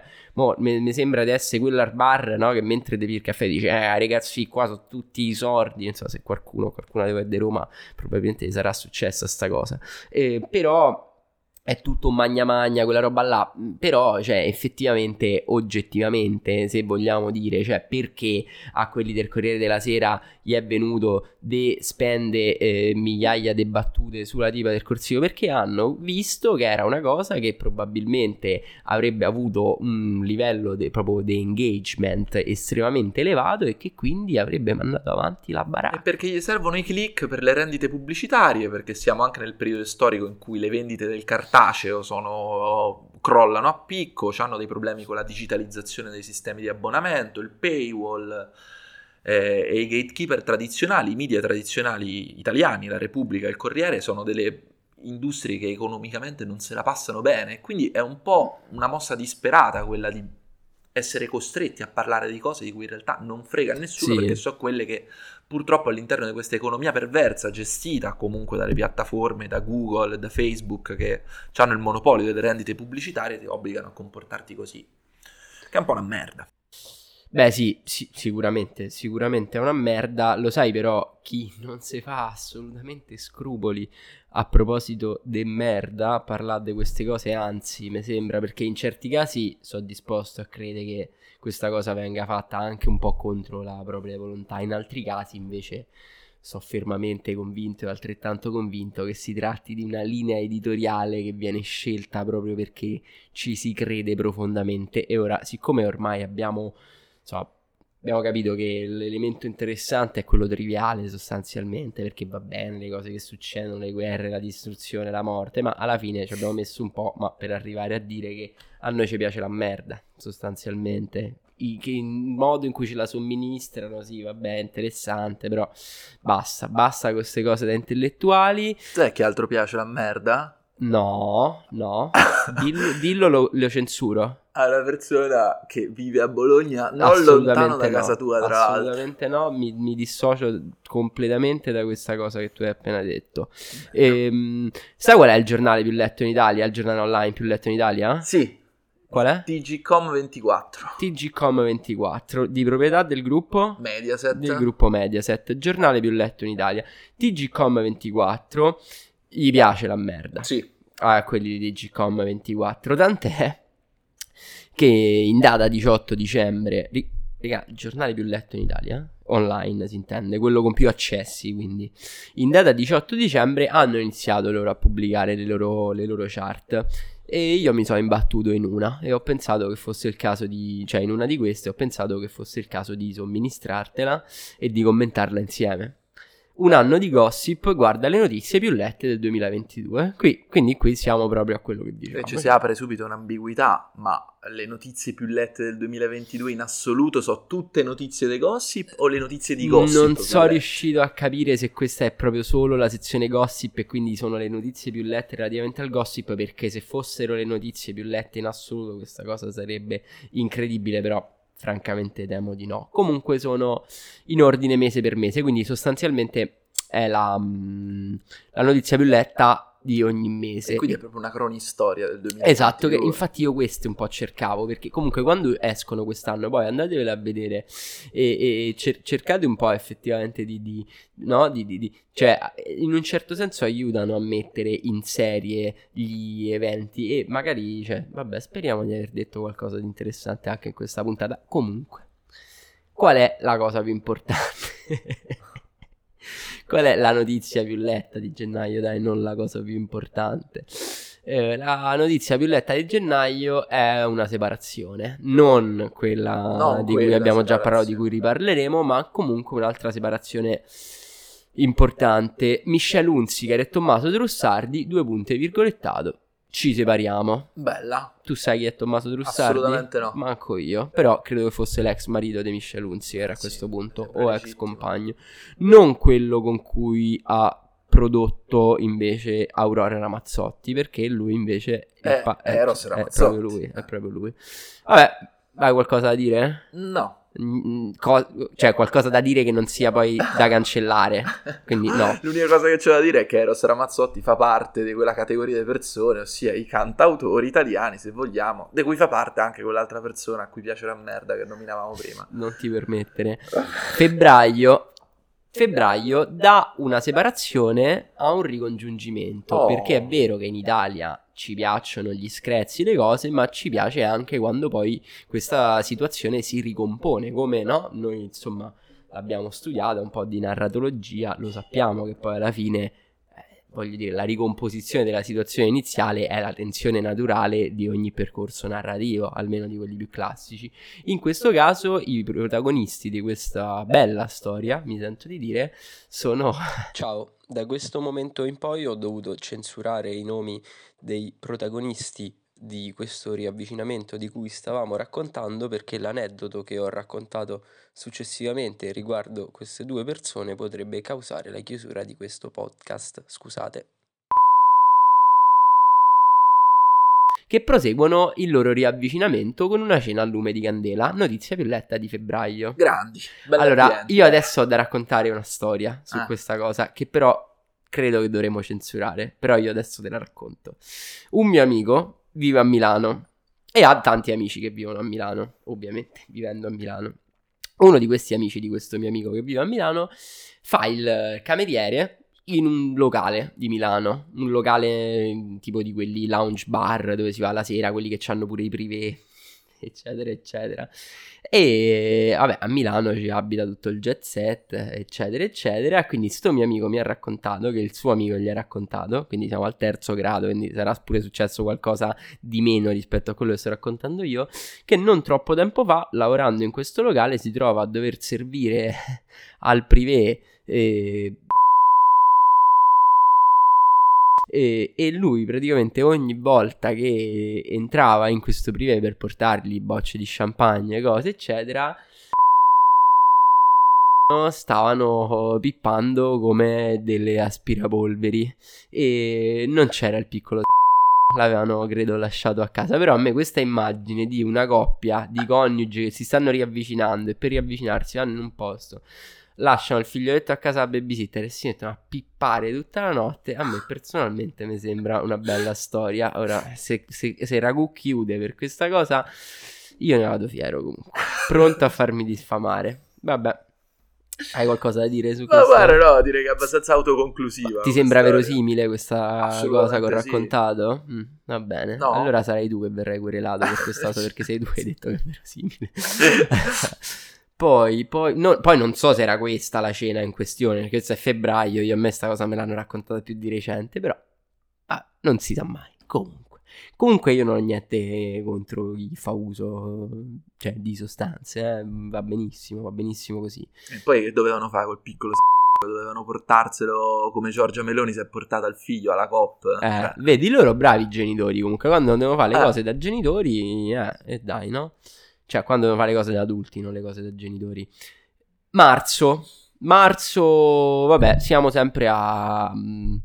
mi sembra di essere quella bar, no, che mentre devi il caffè dice, eh ragazzi, qua sono tutti i sordi, non so se qualcuno, qualcuno di Roma, probabilmente sarà successa sta cosa. Eh, però è tutto magna magna, quella roba là, però, cioè, effettivamente, oggettivamente, se vogliamo dire, cioè, perché a quelli del Corriere della Sera gli è venuto di spende eh, migliaia di battute sulla tipa del corsivo? Perché hanno visto che era una cosa che probabilmente avrebbe avuto un livello de, proprio di engagement estremamente elevato e che quindi avrebbe mandato avanti la baracca. E perché gli servono i click per le rendite pubblicitarie, perché siamo anche nel periodo storico in cui le vendite del cartaceo cartaceo sono, crollano a picco, hanno dei problemi con la digitalizzazione dei sistemi di abbonamento, il paywall eh, e i gatekeeper tradizionali, i media tradizionali italiani, la Repubblica e il Corriere sono delle industrie che economicamente non se la passano bene, quindi è un po' una mossa disperata quella di essere costretti a parlare di cose di cui in realtà non frega nessuno sì. perché so quelle che purtroppo all'interno di questa economia perversa gestita comunque dalle piattaforme, da Google, da Facebook che hanno il monopolio delle rendite pubblicitarie ti obbligano a comportarti così. Che è un po' una merda. Beh sì, sì, sicuramente, sicuramente è una merda, lo sai però chi non si fa assolutamente scrupoli a proposito de merda a parlare di queste cose, anzi mi sembra perché in certi casi sono disposto a credere che questa cosa venga fatta anche un po' contro la propria volontà, in altri casi invece sono fermamente convinto e altrettanto convinto che si tratti di una linea editoriale che viene scelta proprio perché ci si crede profondamente. E ora siccome ormai abbiamo insomma, abbiamo capito che l'elemento interessante è quello triviale sostanzialmente, perché va bene le cose che succedono, le guerre, la distruzione, la morte, ma alla fine ci abbiamo messo un po', ma per arrivare a dire che a noi ci piace la merda, sostanzialmente. I, che il modo in cui ce la somministrano, sì, vabbè, interessante, però basta, basta con queste cose da intellettuali. Sai che altro piace la merda? No, no, dillo, dillo lo, lo censuro a una persona che vive a Bologna, non lontano da no, casa tua, tra l'altro. Assolutamente no, mi, mi, dissocio completamente da questa cosa che tu hai appena detto. E, ehm, sai qual è il giornale più letto in Italia? Il giornale online più letto in Italia? Sì. Qual è? TGCom24. TGCom24, di proprietà del gruppo? Mediaset. Del gruppo Mediaset, giornale più letto in Italia. TGCom24, gli piace la merda. Sì. Ah, quelli di TGCom24, tant'è che in data 18 dicembre, raga, il giornale più letto in Italia, online si intende, quello con più accessi, quindi in data 18 dicembre hanno iniziato loro a pubblicare le loro, le loro chart. E io mi sono imbattuto in una e ho pensato che fosse il caso di, cioè in una di queste ho pensato che fosse il caso di somministrartela e di commentarla insieme un anno di gossip guarda le notizie più lette del 2022. Qui, quindi qui siamo proprio a quello che dicevamo. Invece si apre subito un'ambiguità, ma le notizie più lette del 2022 in assoluto sono tutte notizie di gossip o le notizie di gossip? Non sono riuscito a capire se questa è proprio solo la sezione gossip e quindi sono le notizie più lette relativamente al gossip, perché se fossero le notizie più lette in assoluto questa cosa sarebbe incredibile, però francamente temo di no. Comunque sono in ordine mese per mese, quindi sostanzialmente è la, mm, la notizia più letta di ogni mese. E quindi è proprio una cronistoria del 2022. Esatto, che infatti io queste un po' cercavo, perché comunque quando escono quest'anno, poi andatevele a vedere e, e cer- cercate un po' effettivamente di, di no, di, di, di, cioè in un certo senso aiutano a mettere in serie gli eventi e magari, cioè, vabbè, speriamo di aver detto qualcosa di interessante anche in questa puntata. Comunque, qual è la cosa più importante? Qual è la notizia più letta di gennaio? Dai, non la cosa più importante. Eh, la notizia più letta di gennaio è una separazione, non quella Non di quella cui abbiamo già parlato, di cui riparleremo, ma comunque un'altra separazione importante. Michelle Hunziker e Tommaso Trussardi, due punti virgolettato. Ci separiamo. Bella. Tu sai chi è Tommaso Trussardi? Assolutamente no. Manco io. Però credo che fosse l'ex marito di Michelle Hunziker a Sì, questo punto, o ex compagno. Non quello con cui ha prodotto invece Aurora Ramazzotti, perché lui invece È pa- Eros è Ramazzotti. proprio lui, è proprio lui. Vabbè, hai qualcosa da dire? No. Co- cioè qualcosa da dire che non sia poi da cancellare. Quindi no. L'unica cosa che c'è da dire è che Eros Ramazzotti fa parte di quella categoria di persone, ossia i cantautori italiani, se vogliamo, di cui fa parte anche quell'altra persona a cui piace la merda che nominavamo prima. non ti permettere. Febbraio. Febbraio dà una separazione a un ricongiungimento. Oh. Perché è vero che in Italia ci piacciono gli screzi, le cose, ma ci piace anche quando poi questa situazione si ricompone. Come no? Noi insomma abbiamo studiato un po' di narratologia, lo sappiamo che poi alla fine. Voglio dire, la ricomposizione della situazione iniziale è la tensione naturale di ogni percorso narrativo, almeno di quelli più classici. In questo caso i protagonisti di questa bella storia, mi sento di dire, sono... Ciao, da questo momento in poi ho dovuto censurare i nomi dei protagonisti di questo riavvicinamento di cui stavamo raccontando perché l'aneddoto che ho raccontato successivamente riguardo queste due persone potrebbe causare la chiusura di questo podcast. Scusate. che proseguono il loro riavvicinamento con una cena a lume di candela, notizia più letta di febbraio. Grandi. Allora, ambienti. io adesso ho da raccontare una storia su Ah. questa cosa che però credo che dovremo censurare, però io adesso te la racconto. Un mio amico vive a Milano e ha tanti amici che vivono a Milano, ovviamente, vivendo a Milano. Uno di questi amici di questo mio amico che vive a Milano fa il cameriere in un locale di Milano, un locale tipo di quelli lounge bar dove si va la sera, quelli che hanno pure i privé, eccetera, eccetera. E vabbè, a Milano ci abita tutto il jet set, eccetera, eccetera. Quindi sto mio amico mi ha raccontato che il suo amico gli ha raccontato, quindi siamo al terzo grado, quindi sarà pure successo qualcosa di meno rispetto a quello che sto raccontando io, che non troppo tempo fa, lavorando in questo locale, si trova a dover servire al privé eh, e, e lui praticamente ogni volta che entrava in questo privé per portargli bocce di champagne, cose eccetera, stavano pippando come delle aspirapolveri. E non c'era il piccolo l'avevano credo lasciato a casa. Però a me questa immagine di una coppia di coniugi che si stanno riavvicinando e per riavvicinarsi vanno in un posto lasciano il figlioletto a casa a babysitter e si mettono a pippare tutta la notte. A me personalmente mi sembra una bella storia. Ora, se, se, se Ragù chiude per questa cosa, io ne vado fiero comunque. Pronto a farmi diffamare. Vabbè. Hai qualcosa da dire su Ma questo? guarda, no, direi che è abbastanza autoconclusiva. Ti sembra questa verosimile questa cosa che ho sì. raccontato? Mm, va bene. No. Allora sarai tu che verrai querelato per questa cosa perché sei tu che hai detto che è verosimile. Poi, poi, no- poi non so se era questa la cena in questione, perché questo è febbraio, io a me sta cosa me l'hanno raccontata più di recente, però ah, non si sa mai. Comunque, comunque io non ho niente contro chi fa uso cioè, di sostanze, eh, va benissimo, va benissimo così. E poi che dovevano fare col piccolo s***o? Dovevano portarselo come Giorgia Meloni si è portata il figlio alla COP. Eh, Cioè, vedi, loro bravi genitori comunque, quando devono fare le Eh. cose da genitori, eh, e dai, no? Cioè, quando devono fare le cose da adulti, non le cose da genitori. Marzo, marzo, vabbè, siamo sempre a... mm,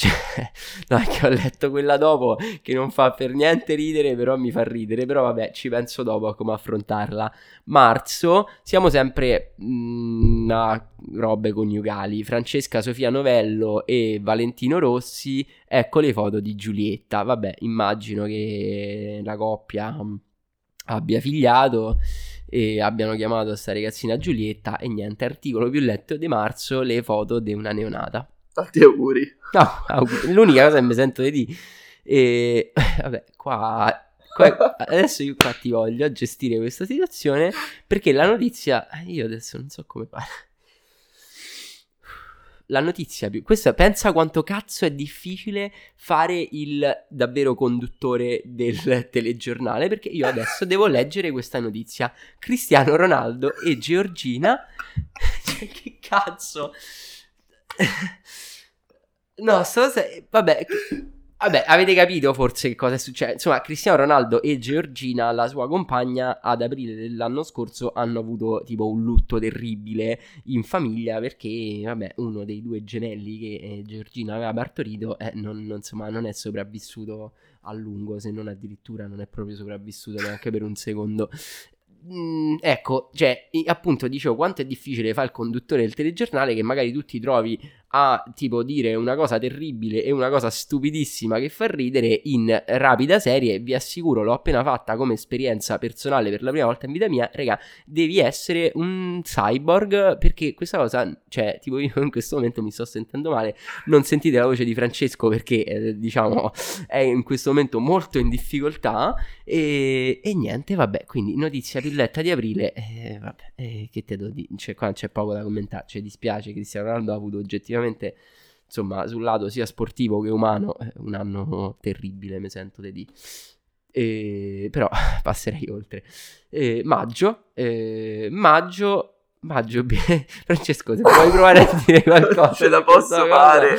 Cioè, no, è che ho letto quella dopo che non fa per niente ridere, però mi fa ridere. Però vabbè, ci penso dopo a come affrontarla. Marzo, siamo sempre mh, mm, a robe coniugali. Francesca Sofia Novello e Valentino Rossi. Ecco le foto di Giulietta. Vabbè, immagino che la coppia mm, abbia figliato e abbiano chiamato sta ragazzina Giulietta e niente, articolo più letto di marzo, le foto di una neonata. Tanti auguri. No, auguri. l'unica cosa che mi sento di dire. E vabbè, qua qua, adesso io qua ti voglio gestire questa situazione perché la notizia io adesso non so come fare la notizia più... Questa, pensa quanto cazzo è difficile fare il davvero conduttore del telegiornale, perché io adesso devo leggere questa notizia. Cristiano Ronaldo e Georgina... cioè, che cazzo... no, sto... Vabbè... Vabbè, avete capito forse che cosa è successo? Insomma, Cristiano Ronaldo e Georgina, la sua compagna, ad aprile dell'anno scorso hanno avuto tipo un lutto terribile in famiglia perché, vabbè, uno dei due gemelli che eh, Georgina aveva partorito eh, non, insomma, non è sopravvissuto a lungo, se non addirittura non è proprio sopravvissuto neanche per un secondo. Mm, ecco, cioè, appunto dicevo quanto è difficile fare il conduttore del telegiornale che magari tu ti trovi a tipo dire una cosa terribile e una cosa stupidissima che fa ridere in rapida serie, vi assicuro, l'ho appena fatta come esperienza personale per la prima volta in vita mia, raga, devi essere un cyborg perché questa cosa, cioè, tipo io in questo momento mi sto sentendo male, non sentite la voce di Francesco perché eh, diciamo è in questo momento molto in difficoltà e, e niente, vabbè, quindi notizia pilletta di aprile, eh, vabbè, eh, che te devo dire, cioè, qua c'è poco da commentare, cioè dispiace Cristiano Ronaldo ha avuto oggettivamente effettivamente, insomma, sul lato sia sportivo che umano, è un anno terribile, mi sento di dire. E, però passerei oltre. E, maggio, e, maggio, maggio, Francesco, se vuoi provare a dire qualcosa, ce la posso fare.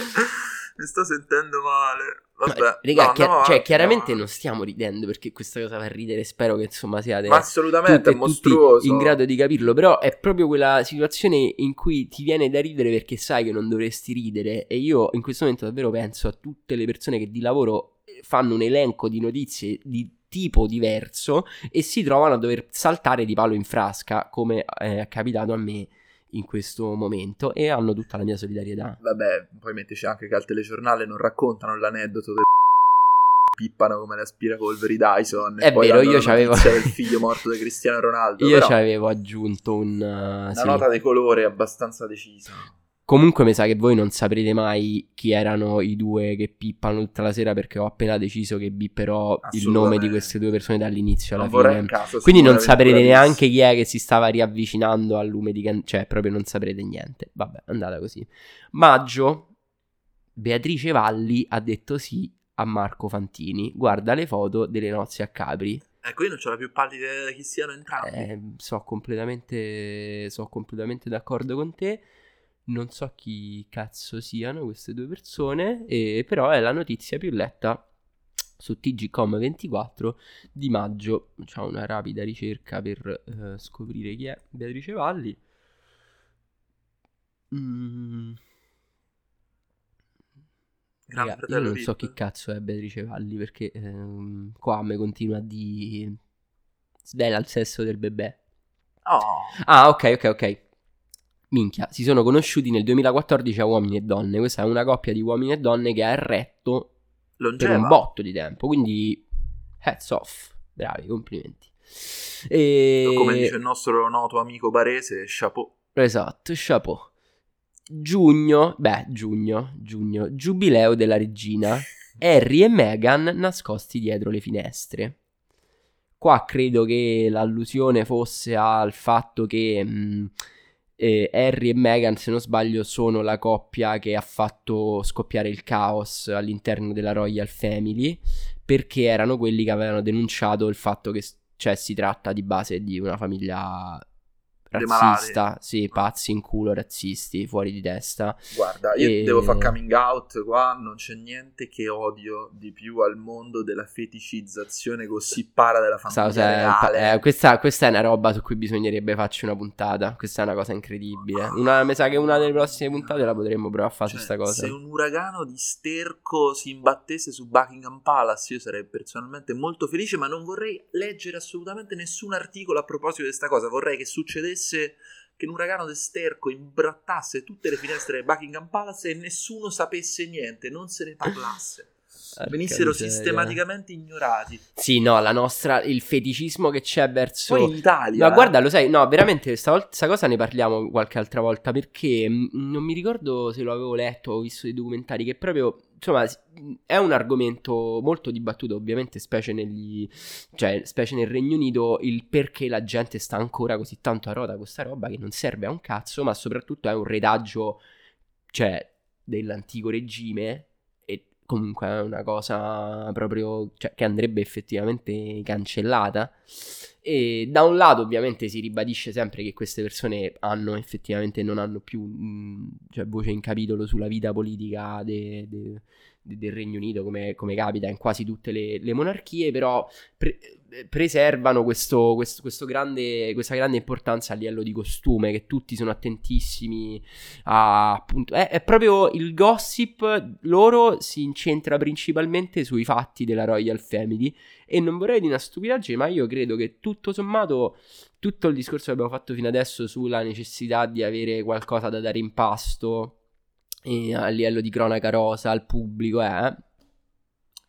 Mi sto sentendo male. Vabbè, Raga, no, chi- no, cioè, chiaramente no. non stiamo ridendo perché questa cosa fa ridere. Spero che insomma siate Ma assolutamente mostruoso. in grado di capirlo. Però è proprio quella situazione in cui ti viene da ridere perché sai che non dovresti ridere. E io in questo momento davvero penso a tutte le persone che di lavoro eh, fanno un elenco di notizie di tipo diverso e si trovano a dover saltare di palo in frasca, come è capitato a me in questo momento e hanno tutta la mia solidarietà. Vabbè, poi mettici anche che al telegiornale non raccontano l'aneddoto del pippano come l'aspirapolveri Dyson. È vero, io c'avevo il figlio morto di Cristiano Ronaldo. Io ci avevo aggiunto un, uh, una sì. nota di colore abbastanza decisa. Comunque mi sa che voi non saprete mai chi erano i due che pippano tutta la sera perché ho appena deciso che bipperò il nome di queste due persone dall'inizio alla non fine. Caso, Quindi non saprete neanche chi è che si stava riavvicinando al lume di can- cioè proprio non saprete niente. Vabbè, è andata così. Maggio Beatrice Valli ha detto sì a Marco Fantini. Guarda le foto delle nozze a Capri. Ecco, io non c'ho la più pallida chi siano entrambi. Eh, so completamente, so completamente d'accordo con te non so chi cazzo siano queste due persone, e, però è la notizia più letta su TGCom24 di maggio. Facciamo una rapida ricerca per uh, scoprire chi è Beatrice Valli. Mm. Raga, io non so chi cazzo è Beatrice Valli perché ehm, qua mi continua a dire svela il sesso del bebè. Oh. Ah, ok, ok, ok minchia, si sono conosciuti nel 2014 a uomini e donne. Questa è una coppia di uomini e donne che ha retto Longeva. per un botto di tempo. Quindi, heads off. Bravi, complimenti. E... Come dice il nostro noto amico barese, chapeau. Esatto, chapeau. Giugno, beh, giugno, giugno, giubileo della regina. Harry e Meghan nascosti dietro le finestre. Qua credo che l'allusione fosse al fatto che mh, eh, Harry e Meghan, se non sbaglio, sono la coppia che ha fatto scoppiare il caos all'interno della Royal Family perché erano quelli che avevano denunciato il fatto che cioè, si tratta di base di una famiglia. Razzista, sì, pazzi in culo, razzisti, fuori di testa. Guarda, io E- devo fare coming out qua, non c'è niente che odio di più al mondo della feticizzazione gossipara della Stavo- famiglia cioè, reale. eh, questa, questa è una roba su cui bisognerebbe farci una puntata. Questa è una cosa incredibile. Una, mi sa che una delle prossime puntate la potremmo provare a fare Cioè, sta cosa. Se un uragano di sterco si imbattesse su Buckingham Palace, io sarei personalmente molto felice, ma non vorrei leggere assolutamente nessun articolo a proposito di questa cosa. Vorrei che succedesse che un uragano sterco imbrattasse tutte le finestre di Buckingham Palace e nessuno sapesse niente, non se ne parlasse. Venissero miseria. sistematicamente ignorati. Sì, no, la nostra, il feticismo che c'è verso... Poi in Italia. No, eh, guarda, lo sai, no, veramente, questa cosa ne parliamo qualche altra volta perché mh, non mi ricordo se lo avevo letto o visto dei documentari che proprio, insomma, è un argomento molto dibattuto, ovviamente, specie negli, cioè, specie nel Regno Unito, il perché la gente sta ancora così tanto a rota con questa roba che non serve a un cazzo, ma soprattutto è un retaggio, cioè, dell'antico regime comunque è una cosa proprio, cioè, che andrebbe effettivamente cancellata. E da un lato ovviamente si ribadisce sempre che queste persone hanno effettivamente non hanno più mh, cioè, voce in capitolo sulla vita politica de- de- de- del Regno Unito come, come capita in quasi tutte le, le monarchie, però pre- preservano questo, questo- questo grande, questa grande importanza a livello di costume, che tutti sono attentissimi a appunto... È, è proprio il gossip, loro si incentra principalmente sui fatti della Royal Family. E non vorrei di una stupidaggine, ma io credo che tutto sommato tutto il discorso che abbiamo fatto fino adesso sulla necessità di avere qualcosa da dare in pasto eh, a livello di cronaca rosa al pubblico, eh,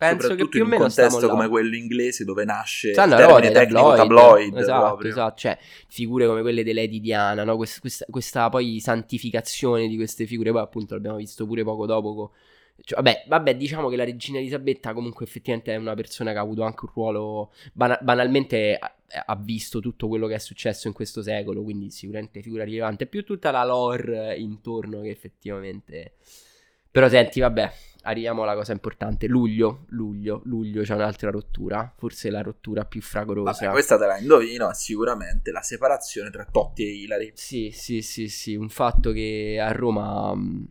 penso che più o in un meno contesto là. come quello inglese dove nasce Stanno il a termine tecnico tabloid, esatto, esatto, cioè figure come quelle di Lady Diana, no? Quest- questa, questa poi santificazione di queste figure, poi appunto l'abbiamo visto pure poco dopo co- cioè, vabbè, vabbè, diciamo che la regina Elisabetta comunque effettivamente è una persona che ha avuto anche un ruolo bana- banalmente ha, ha visto tutto quello che è successo in questo secolo, quindi sicuramente figura rilevante, più tutta la lore intorno che effettivamente però senti, vabbè, arriviamo alla cosa importante. Luglio, luglio, luglio c'è un'altra rottura. Forse la rottura più fragorosa. Vabbè, questa te la indovino, sicuramente la separazione tra Totti e Ilari. Sì, sì, sì, sì. Un fatto che a Roma mh,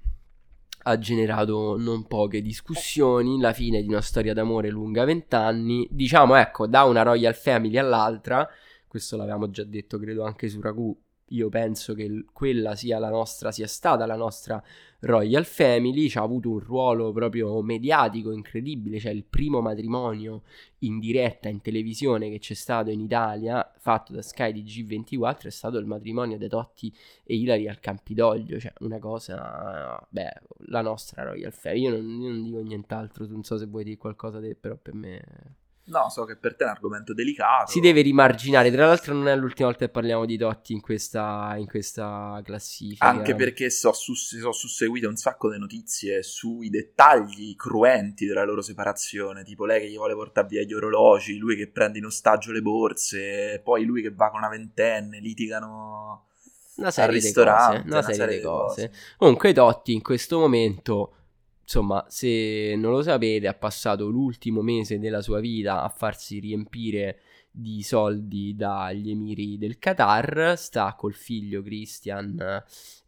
ha generato non poche discussioni. La fine di una storia d'amore lunga vent'anni. Diciamo, ecco, da una Royal Family all'altra. Questo l'avevamo già detto, credo, anche su Ragù. Io penso che quella sia la nostra, sia stata la nostra Royal Family. Ci ha avuto un ruolo proprio mediatico incredibile. Cioè, il primo matrimonio in diretta in televisione che c'è stato in Italia, fatto da Sky di G24, è stato il matrimonio dei Totti e Ilari al Campidoglio. Cioè, una cosa, beh, la nostra Royal Family. Io non, io non dico nient'altro, non so se vuoi dire qualcosa te, però per me. No, so che per te è un argomento delicato. Si deve rimarginare. Tra l'altro, non è l'ultima volta che parliamo di Totti in questa, in questa classifica. Anche perché so, sus- so susseguite un sacco di notizie sui dettagli cruenti della loro separazione, tipo lei che gli vuole portare via gli orologi, lui che prende in ostaggio le borse, poi lui che va con una ventenne, litigano una serie al ristorante, cose, una una serie serie di di cose. cose. Comunque Totti in questo momento, insomma, se non lo sapete, ha passato l'ultimo mese della sua vita a farsi riempire di soldi dagli emiri del Qatar, sta col figlio Christian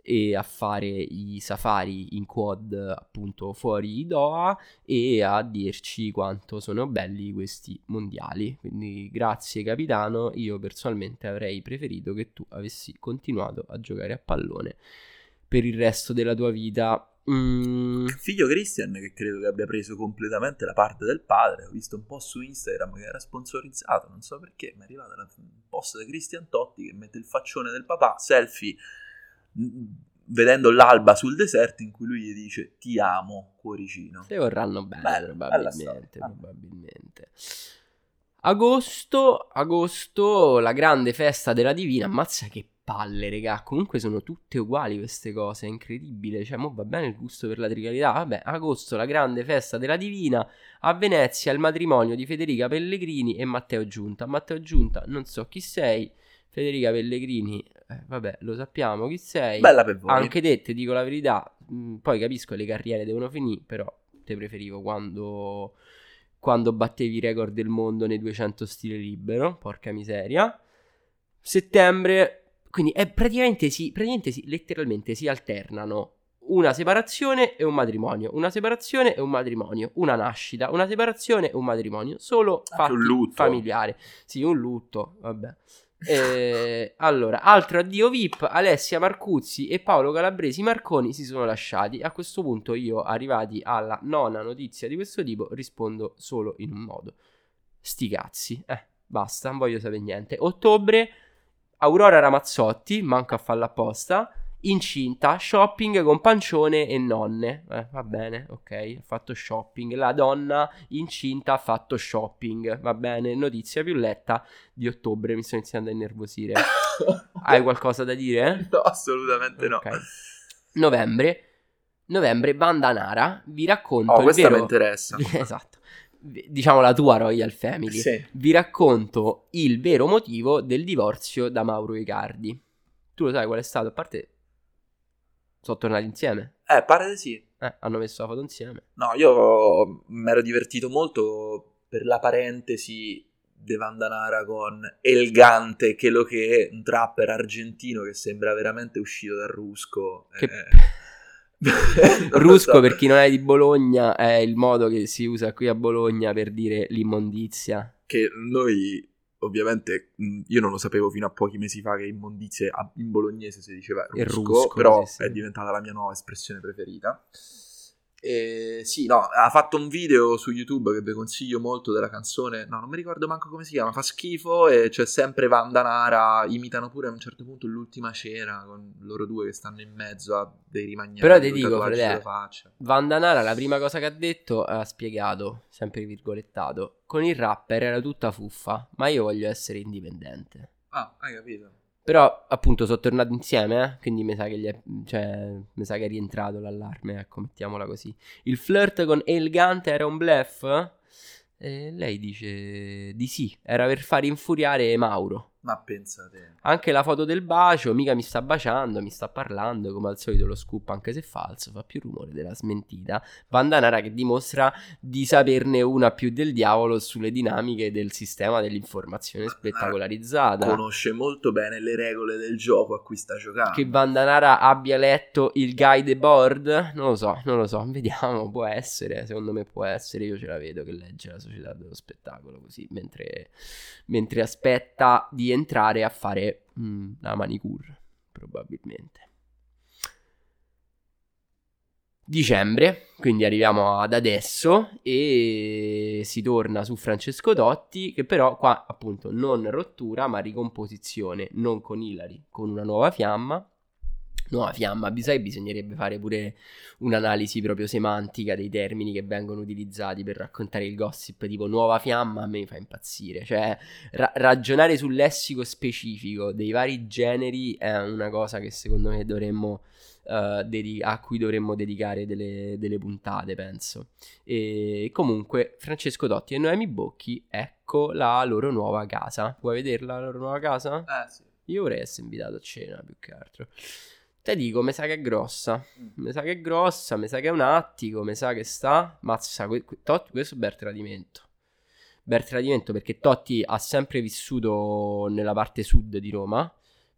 e a fare i safari in quad appunto fuori Doha e a dirci quanto sono belli questi mondiali. Quindi grazie capitano, io personalmente avrei preferito che tu avessi continuato a giocare a pallone per il resto della tua vita. Mm, Figlio Christian che credo che abbia preso completamente la parte del padre, ho visto un po' su Instagram che era sponsorizzato, non so perché, mi è arrivata la- un post di Christian Totti che mette il faccione del papà, selfie, mh, vedendo l'alba sul deserto in cui lui gli dice ti amo cuoricino. se vorranno bene, Bello, probabilmente, probabilmente. Agosto, agosto, la grande festa della Divina. Ammazza che palle, regà. Comunque sono tutte uguali queste cose. È incredibile. Cioè, mo va bene il gusto per la tricalità. Vabbè, agosto, la grande festa della Divina. A Venezia, il matrimonio di Federica Pellegrini e Matteo Giunta. Matteo Giunta, non so chi sei. Federica Pellegrini, eh, vabbè, lo sappiamo chi sei. Bella per voi. Anche te, ti dico la verità, mh, poi capisco che le carriere devono finire, però te preferivo quando, quando battevi i record del mondo nei 200 stile libero, porca miseria. Settembre, Quindi è praticamente si, praticamente si, letteralmente si alternano una separazione e un matrimonio, una separazione e un matrimonio, una nascita, una separazione e un matrimonio, solo fatti un lutto. familiari. Sì, un lutto, vabbè. Eh, allora, altro addio VIP, Alessia Marcuzzi e Paolo Calabresi Marconi si sono lasciati. A questo punto io, arrivati alla nona notizia di questo tipo, rispondo solo in un modo. Sti cazzi, eh, basta, non voglio sapere niente. Ottobre, Aurora Ramazzotti, manco a farla apposta, incinta, shopping con pancione e nonne. Eh, va bene, ok, ha fatto shopping. La donna incinta ha fatto shopping, va bene. Notizia più letta di ottobre, mi sto iniziando a innervosire. Hai qualcosa da dire? No, assolutamente no. Ok. Novembre, novembre, Banda Nara, vi racconto Oh, il questa vero... mi interessa. esatto. Diciamo la tua Royal Family. Sì. Vi racconto il vero motivo del divorzio da Mauro Icardi. Tu lo sai qual è stato? A parte sono tornati insieme. Eh, pare di sì. Eh, hanno messo la foto insieme. No, io mi ero divertito molto per la parentesi de Vandanara con Elgante, che lo che è un trapper argentino che sembra veramente uscito dal Rusco. Che- Eh, Rusco, so. per chi non è di Bologna, è il modo che si usa qui a Bologna per dire l'immondizia. Che noi, ovviamente, mh, io non lo sapevo fino a pochi mesi fa che immondizie a- in bolognese si diceva rusco, rusco, però sì, sì. è diventata la mia nuova espressione preferita. E sì, no, ha fatto un video su YouTube che vi consiglio molto della canzone, no, non mi ricordo manco come si chiama, fa schifo e c'è sempre Vanda Nara, imitano pure a un certo punto l'ultima cena con loro due che stanno in mezzo a dei rimagnati Però ti dico, sulla faccia. Vandanara la prima cosa che ha detto ha spiegato, sempre virgolettato, con il rapper era tutta fuffa, ma io voglio essere indipendente. Ah, hai capito? Però appunto sono tornati insieme, eh? quindi mi sa che gli è, cioè, mi sa che è rientrato l'allarme, ecco, mettiamola così. Il flirt con Elgante era un bluff? E lei dice di sì, era per far infuriare Mauro. Ma pensate. Anche la foto del bacio, mica mi sta baciando, mi sta parlando, come al solito lo scoop, anche se falso, fa più rumore della smentita. Bandanara che dimostra di saperne una più del diavolo sulle dinamiche del sistema dell'informazione spettacolarizzata. Conosce molto bene le regole del gioco a cui sta giocando. Che Bandanara abbia letto il guide board? Non lo so, non lo so, vediamo, può essere, secondo me può essere, io ce la vedo che legge la società dello spettacolo così, mentre, mentre aspetta di entrare a fare mm, la manicure, probabilmente. Dicembre, quindi arriviamo ad adesso e si torna su Francesco Totti che però qua appunto non rottura ma ricomposizione, non con Ilari, con una nuova fiamma. Nuova fiamma, bi- sai, bisognerebbe fare pure un'analisi proprio semantica dei termini che vengono utilizzati per raccontare il gossip, tipo nuova fiamma a me mi fa impazzire, cioè ra- ragionare sul lessico specifico dei vari generi è una cosa che secondo me dovremmo eh, dedi- a cui dovremmo dedicare delle, delle puntate, penso. E comunque, Francesco Totti e Noemi Bocchi, ecco la loro nuova casa. Vuoi vederla la loro nuova casa? Eh sì. Io vorrei essere invitato a cena più che altro. Te dico, mi sa che è grossa. Mi sa che è grossa, mi sa che è un attico, mi sa che sta. Mazza, que- Totti, questo è bel tradimento. Bel tradimento perché Totti ha sempre vissuto nella parte sud di Roma.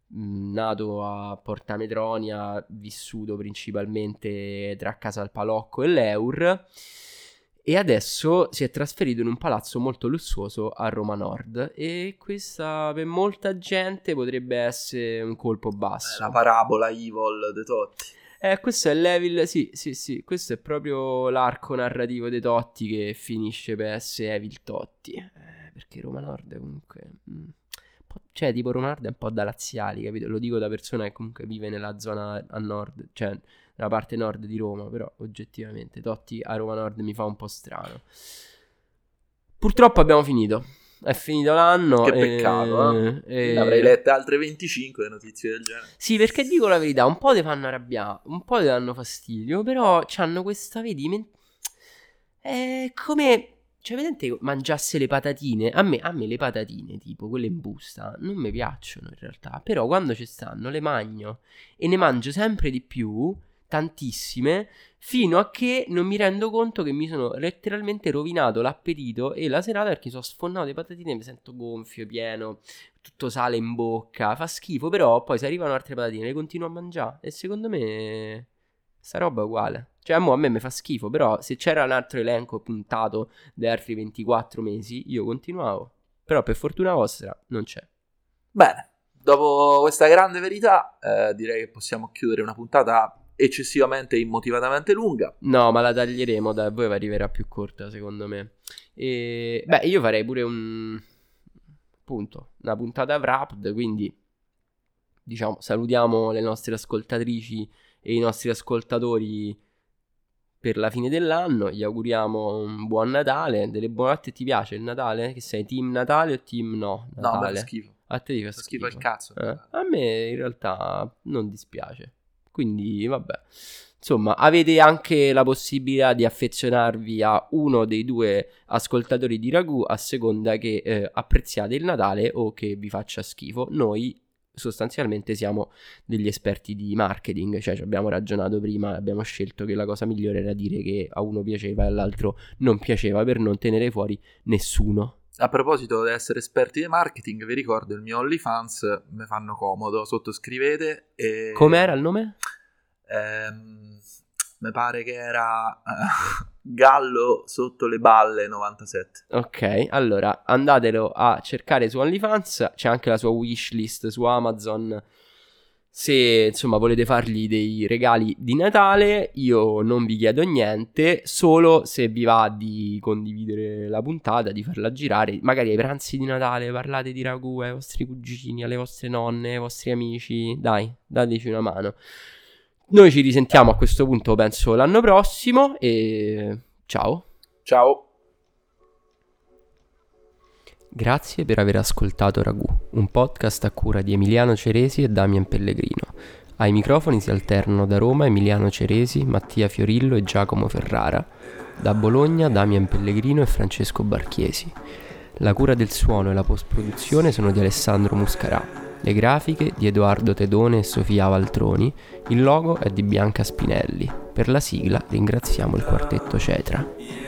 mh, Nato a Porta Metronia, vissuto principalmente tra Casa al Palocco e l'Eur. E adesso si è trasferito in un palazzo molto lussuoso a Roma Nord. E questa per molta gente potrebbe essere un colpo basso. La parabola evil de Totti. Eh, questo è il level, sì, sì, sì, questo è proprio l'arco narrativo dei Totti che finisce per essere Evil Totti. Eh, perché Roma Nord comunque... mm, un po'- cioè, tipo Roma Nord è un po' da laziali, capito? Lo dico da persona che comunque vive nella zona a nord, cioè nella parte nord di Roma, però oggettivamente Totti a Roma Nord mi fa un po' strano. Purtroppo abbiamo finito. È finito l'anno. Che e- peccato, e- Ne avrei lette altre 25 le notizie del genere. sì, perché dico la verità, un po' ti fanno arrabbiare, un po' ti danno fastidio, però hanno questa, vedi, men- è come, cioè, vedete, mangiasse le patatine, a me, a me le patatine, tipo, quelle in busta, non mi piacciono in realtà, però quando ci stanno le mangio e ne mangio sempre di più, tantissime, fino a che non mi rendo conto che mi sono letteralmente rovinato l'appetito e la serata perché sono sfondato di patatine e mi sento gonfio, pieno, tutto sale in bocca, fa schifo, però poi se arrivano altre patatine le continuo a mangiare e secondo me sta roba è uguale. Cioè, a me mi fa schifo, però se c'era un altro elenco puntato da altri 24 mesi, io continuavo. Però per fortuna vostra non c'è. Bene, dopo questa grande verità, eh, direi che possiamo chiudere una puntata eccessivamente immotivatamente lunga. No, ma la taglieremo, da voi arriverà più corta, secondo me. E beh, io farei pure un appunto, una puntata wrapped, quindi diciamo, salutiamo le nostre ascoltatrici e i nostri ascoltatori per la fine dell'anno, gli auguriamo un buon Natale, delle buonanotte, ti piace il Natale? Che sei team Natale o team no? Natale? No, schifo. A te ti fa schifo. schifo il cazzo. Eh, a me in realtà non dispiace. Quindi, vabbè. Insomma, avete anche la possibilità di affezionarvi a uno dei due ascoltatori di Ragù a seconda che eh, apprezziate il Natale o che vi faccia schifo. Noi sostanzialmente siamo degli esperti di marketing, cioè ci abbiamo ragionato prima, abbiamo scelto che la cosa migliore era dire che a uno piaceva e all'altro non piaceva per non tenere fuori nessuno. A proposito di essere esperti di marketing, vi ricordo il mio OnlyFans, mi fanno comodo, sottoscrivete e... Com'era il nome? Ehm, mi pare che era uh, Gallo sotto le balle 97. Ok, allora andatelo a cercare su OnlyFans, c'è anche la sua wishlist su Amazon. Se insomma volete fargli dei regali di Natale, io non vi chiedo niente, solo se vi va di condividere la puntata, di farla girare, magari ai pranzi di Natale parlate di ragù ai vostri cugini, alle vostre nonne, ai vostri amici, dai, dateci una mano. Noi ci risentiamo a questo punto, penso, l'anno prossimo e ciao. Ciao. Grazie per aver ascoltato Ragù, un podcast a cura di Emiliano Ceresi e Damian Pellegrino. Ai microfoni si alternano da Roma Emiliano Ceresi, Mattia Fiorillo e Giacomo Ferrara. Da Bologna Damian Pellegrino e Francesco Barchiesi. La cura del suono e la post-produzione sono di Alessandro Muscarà. Le grafiche di Edoardo Tedone e Sofia Valtroni. Il logo è di Bianca Spinelli. Per la sigla ringraziamo il quartetto Cetra.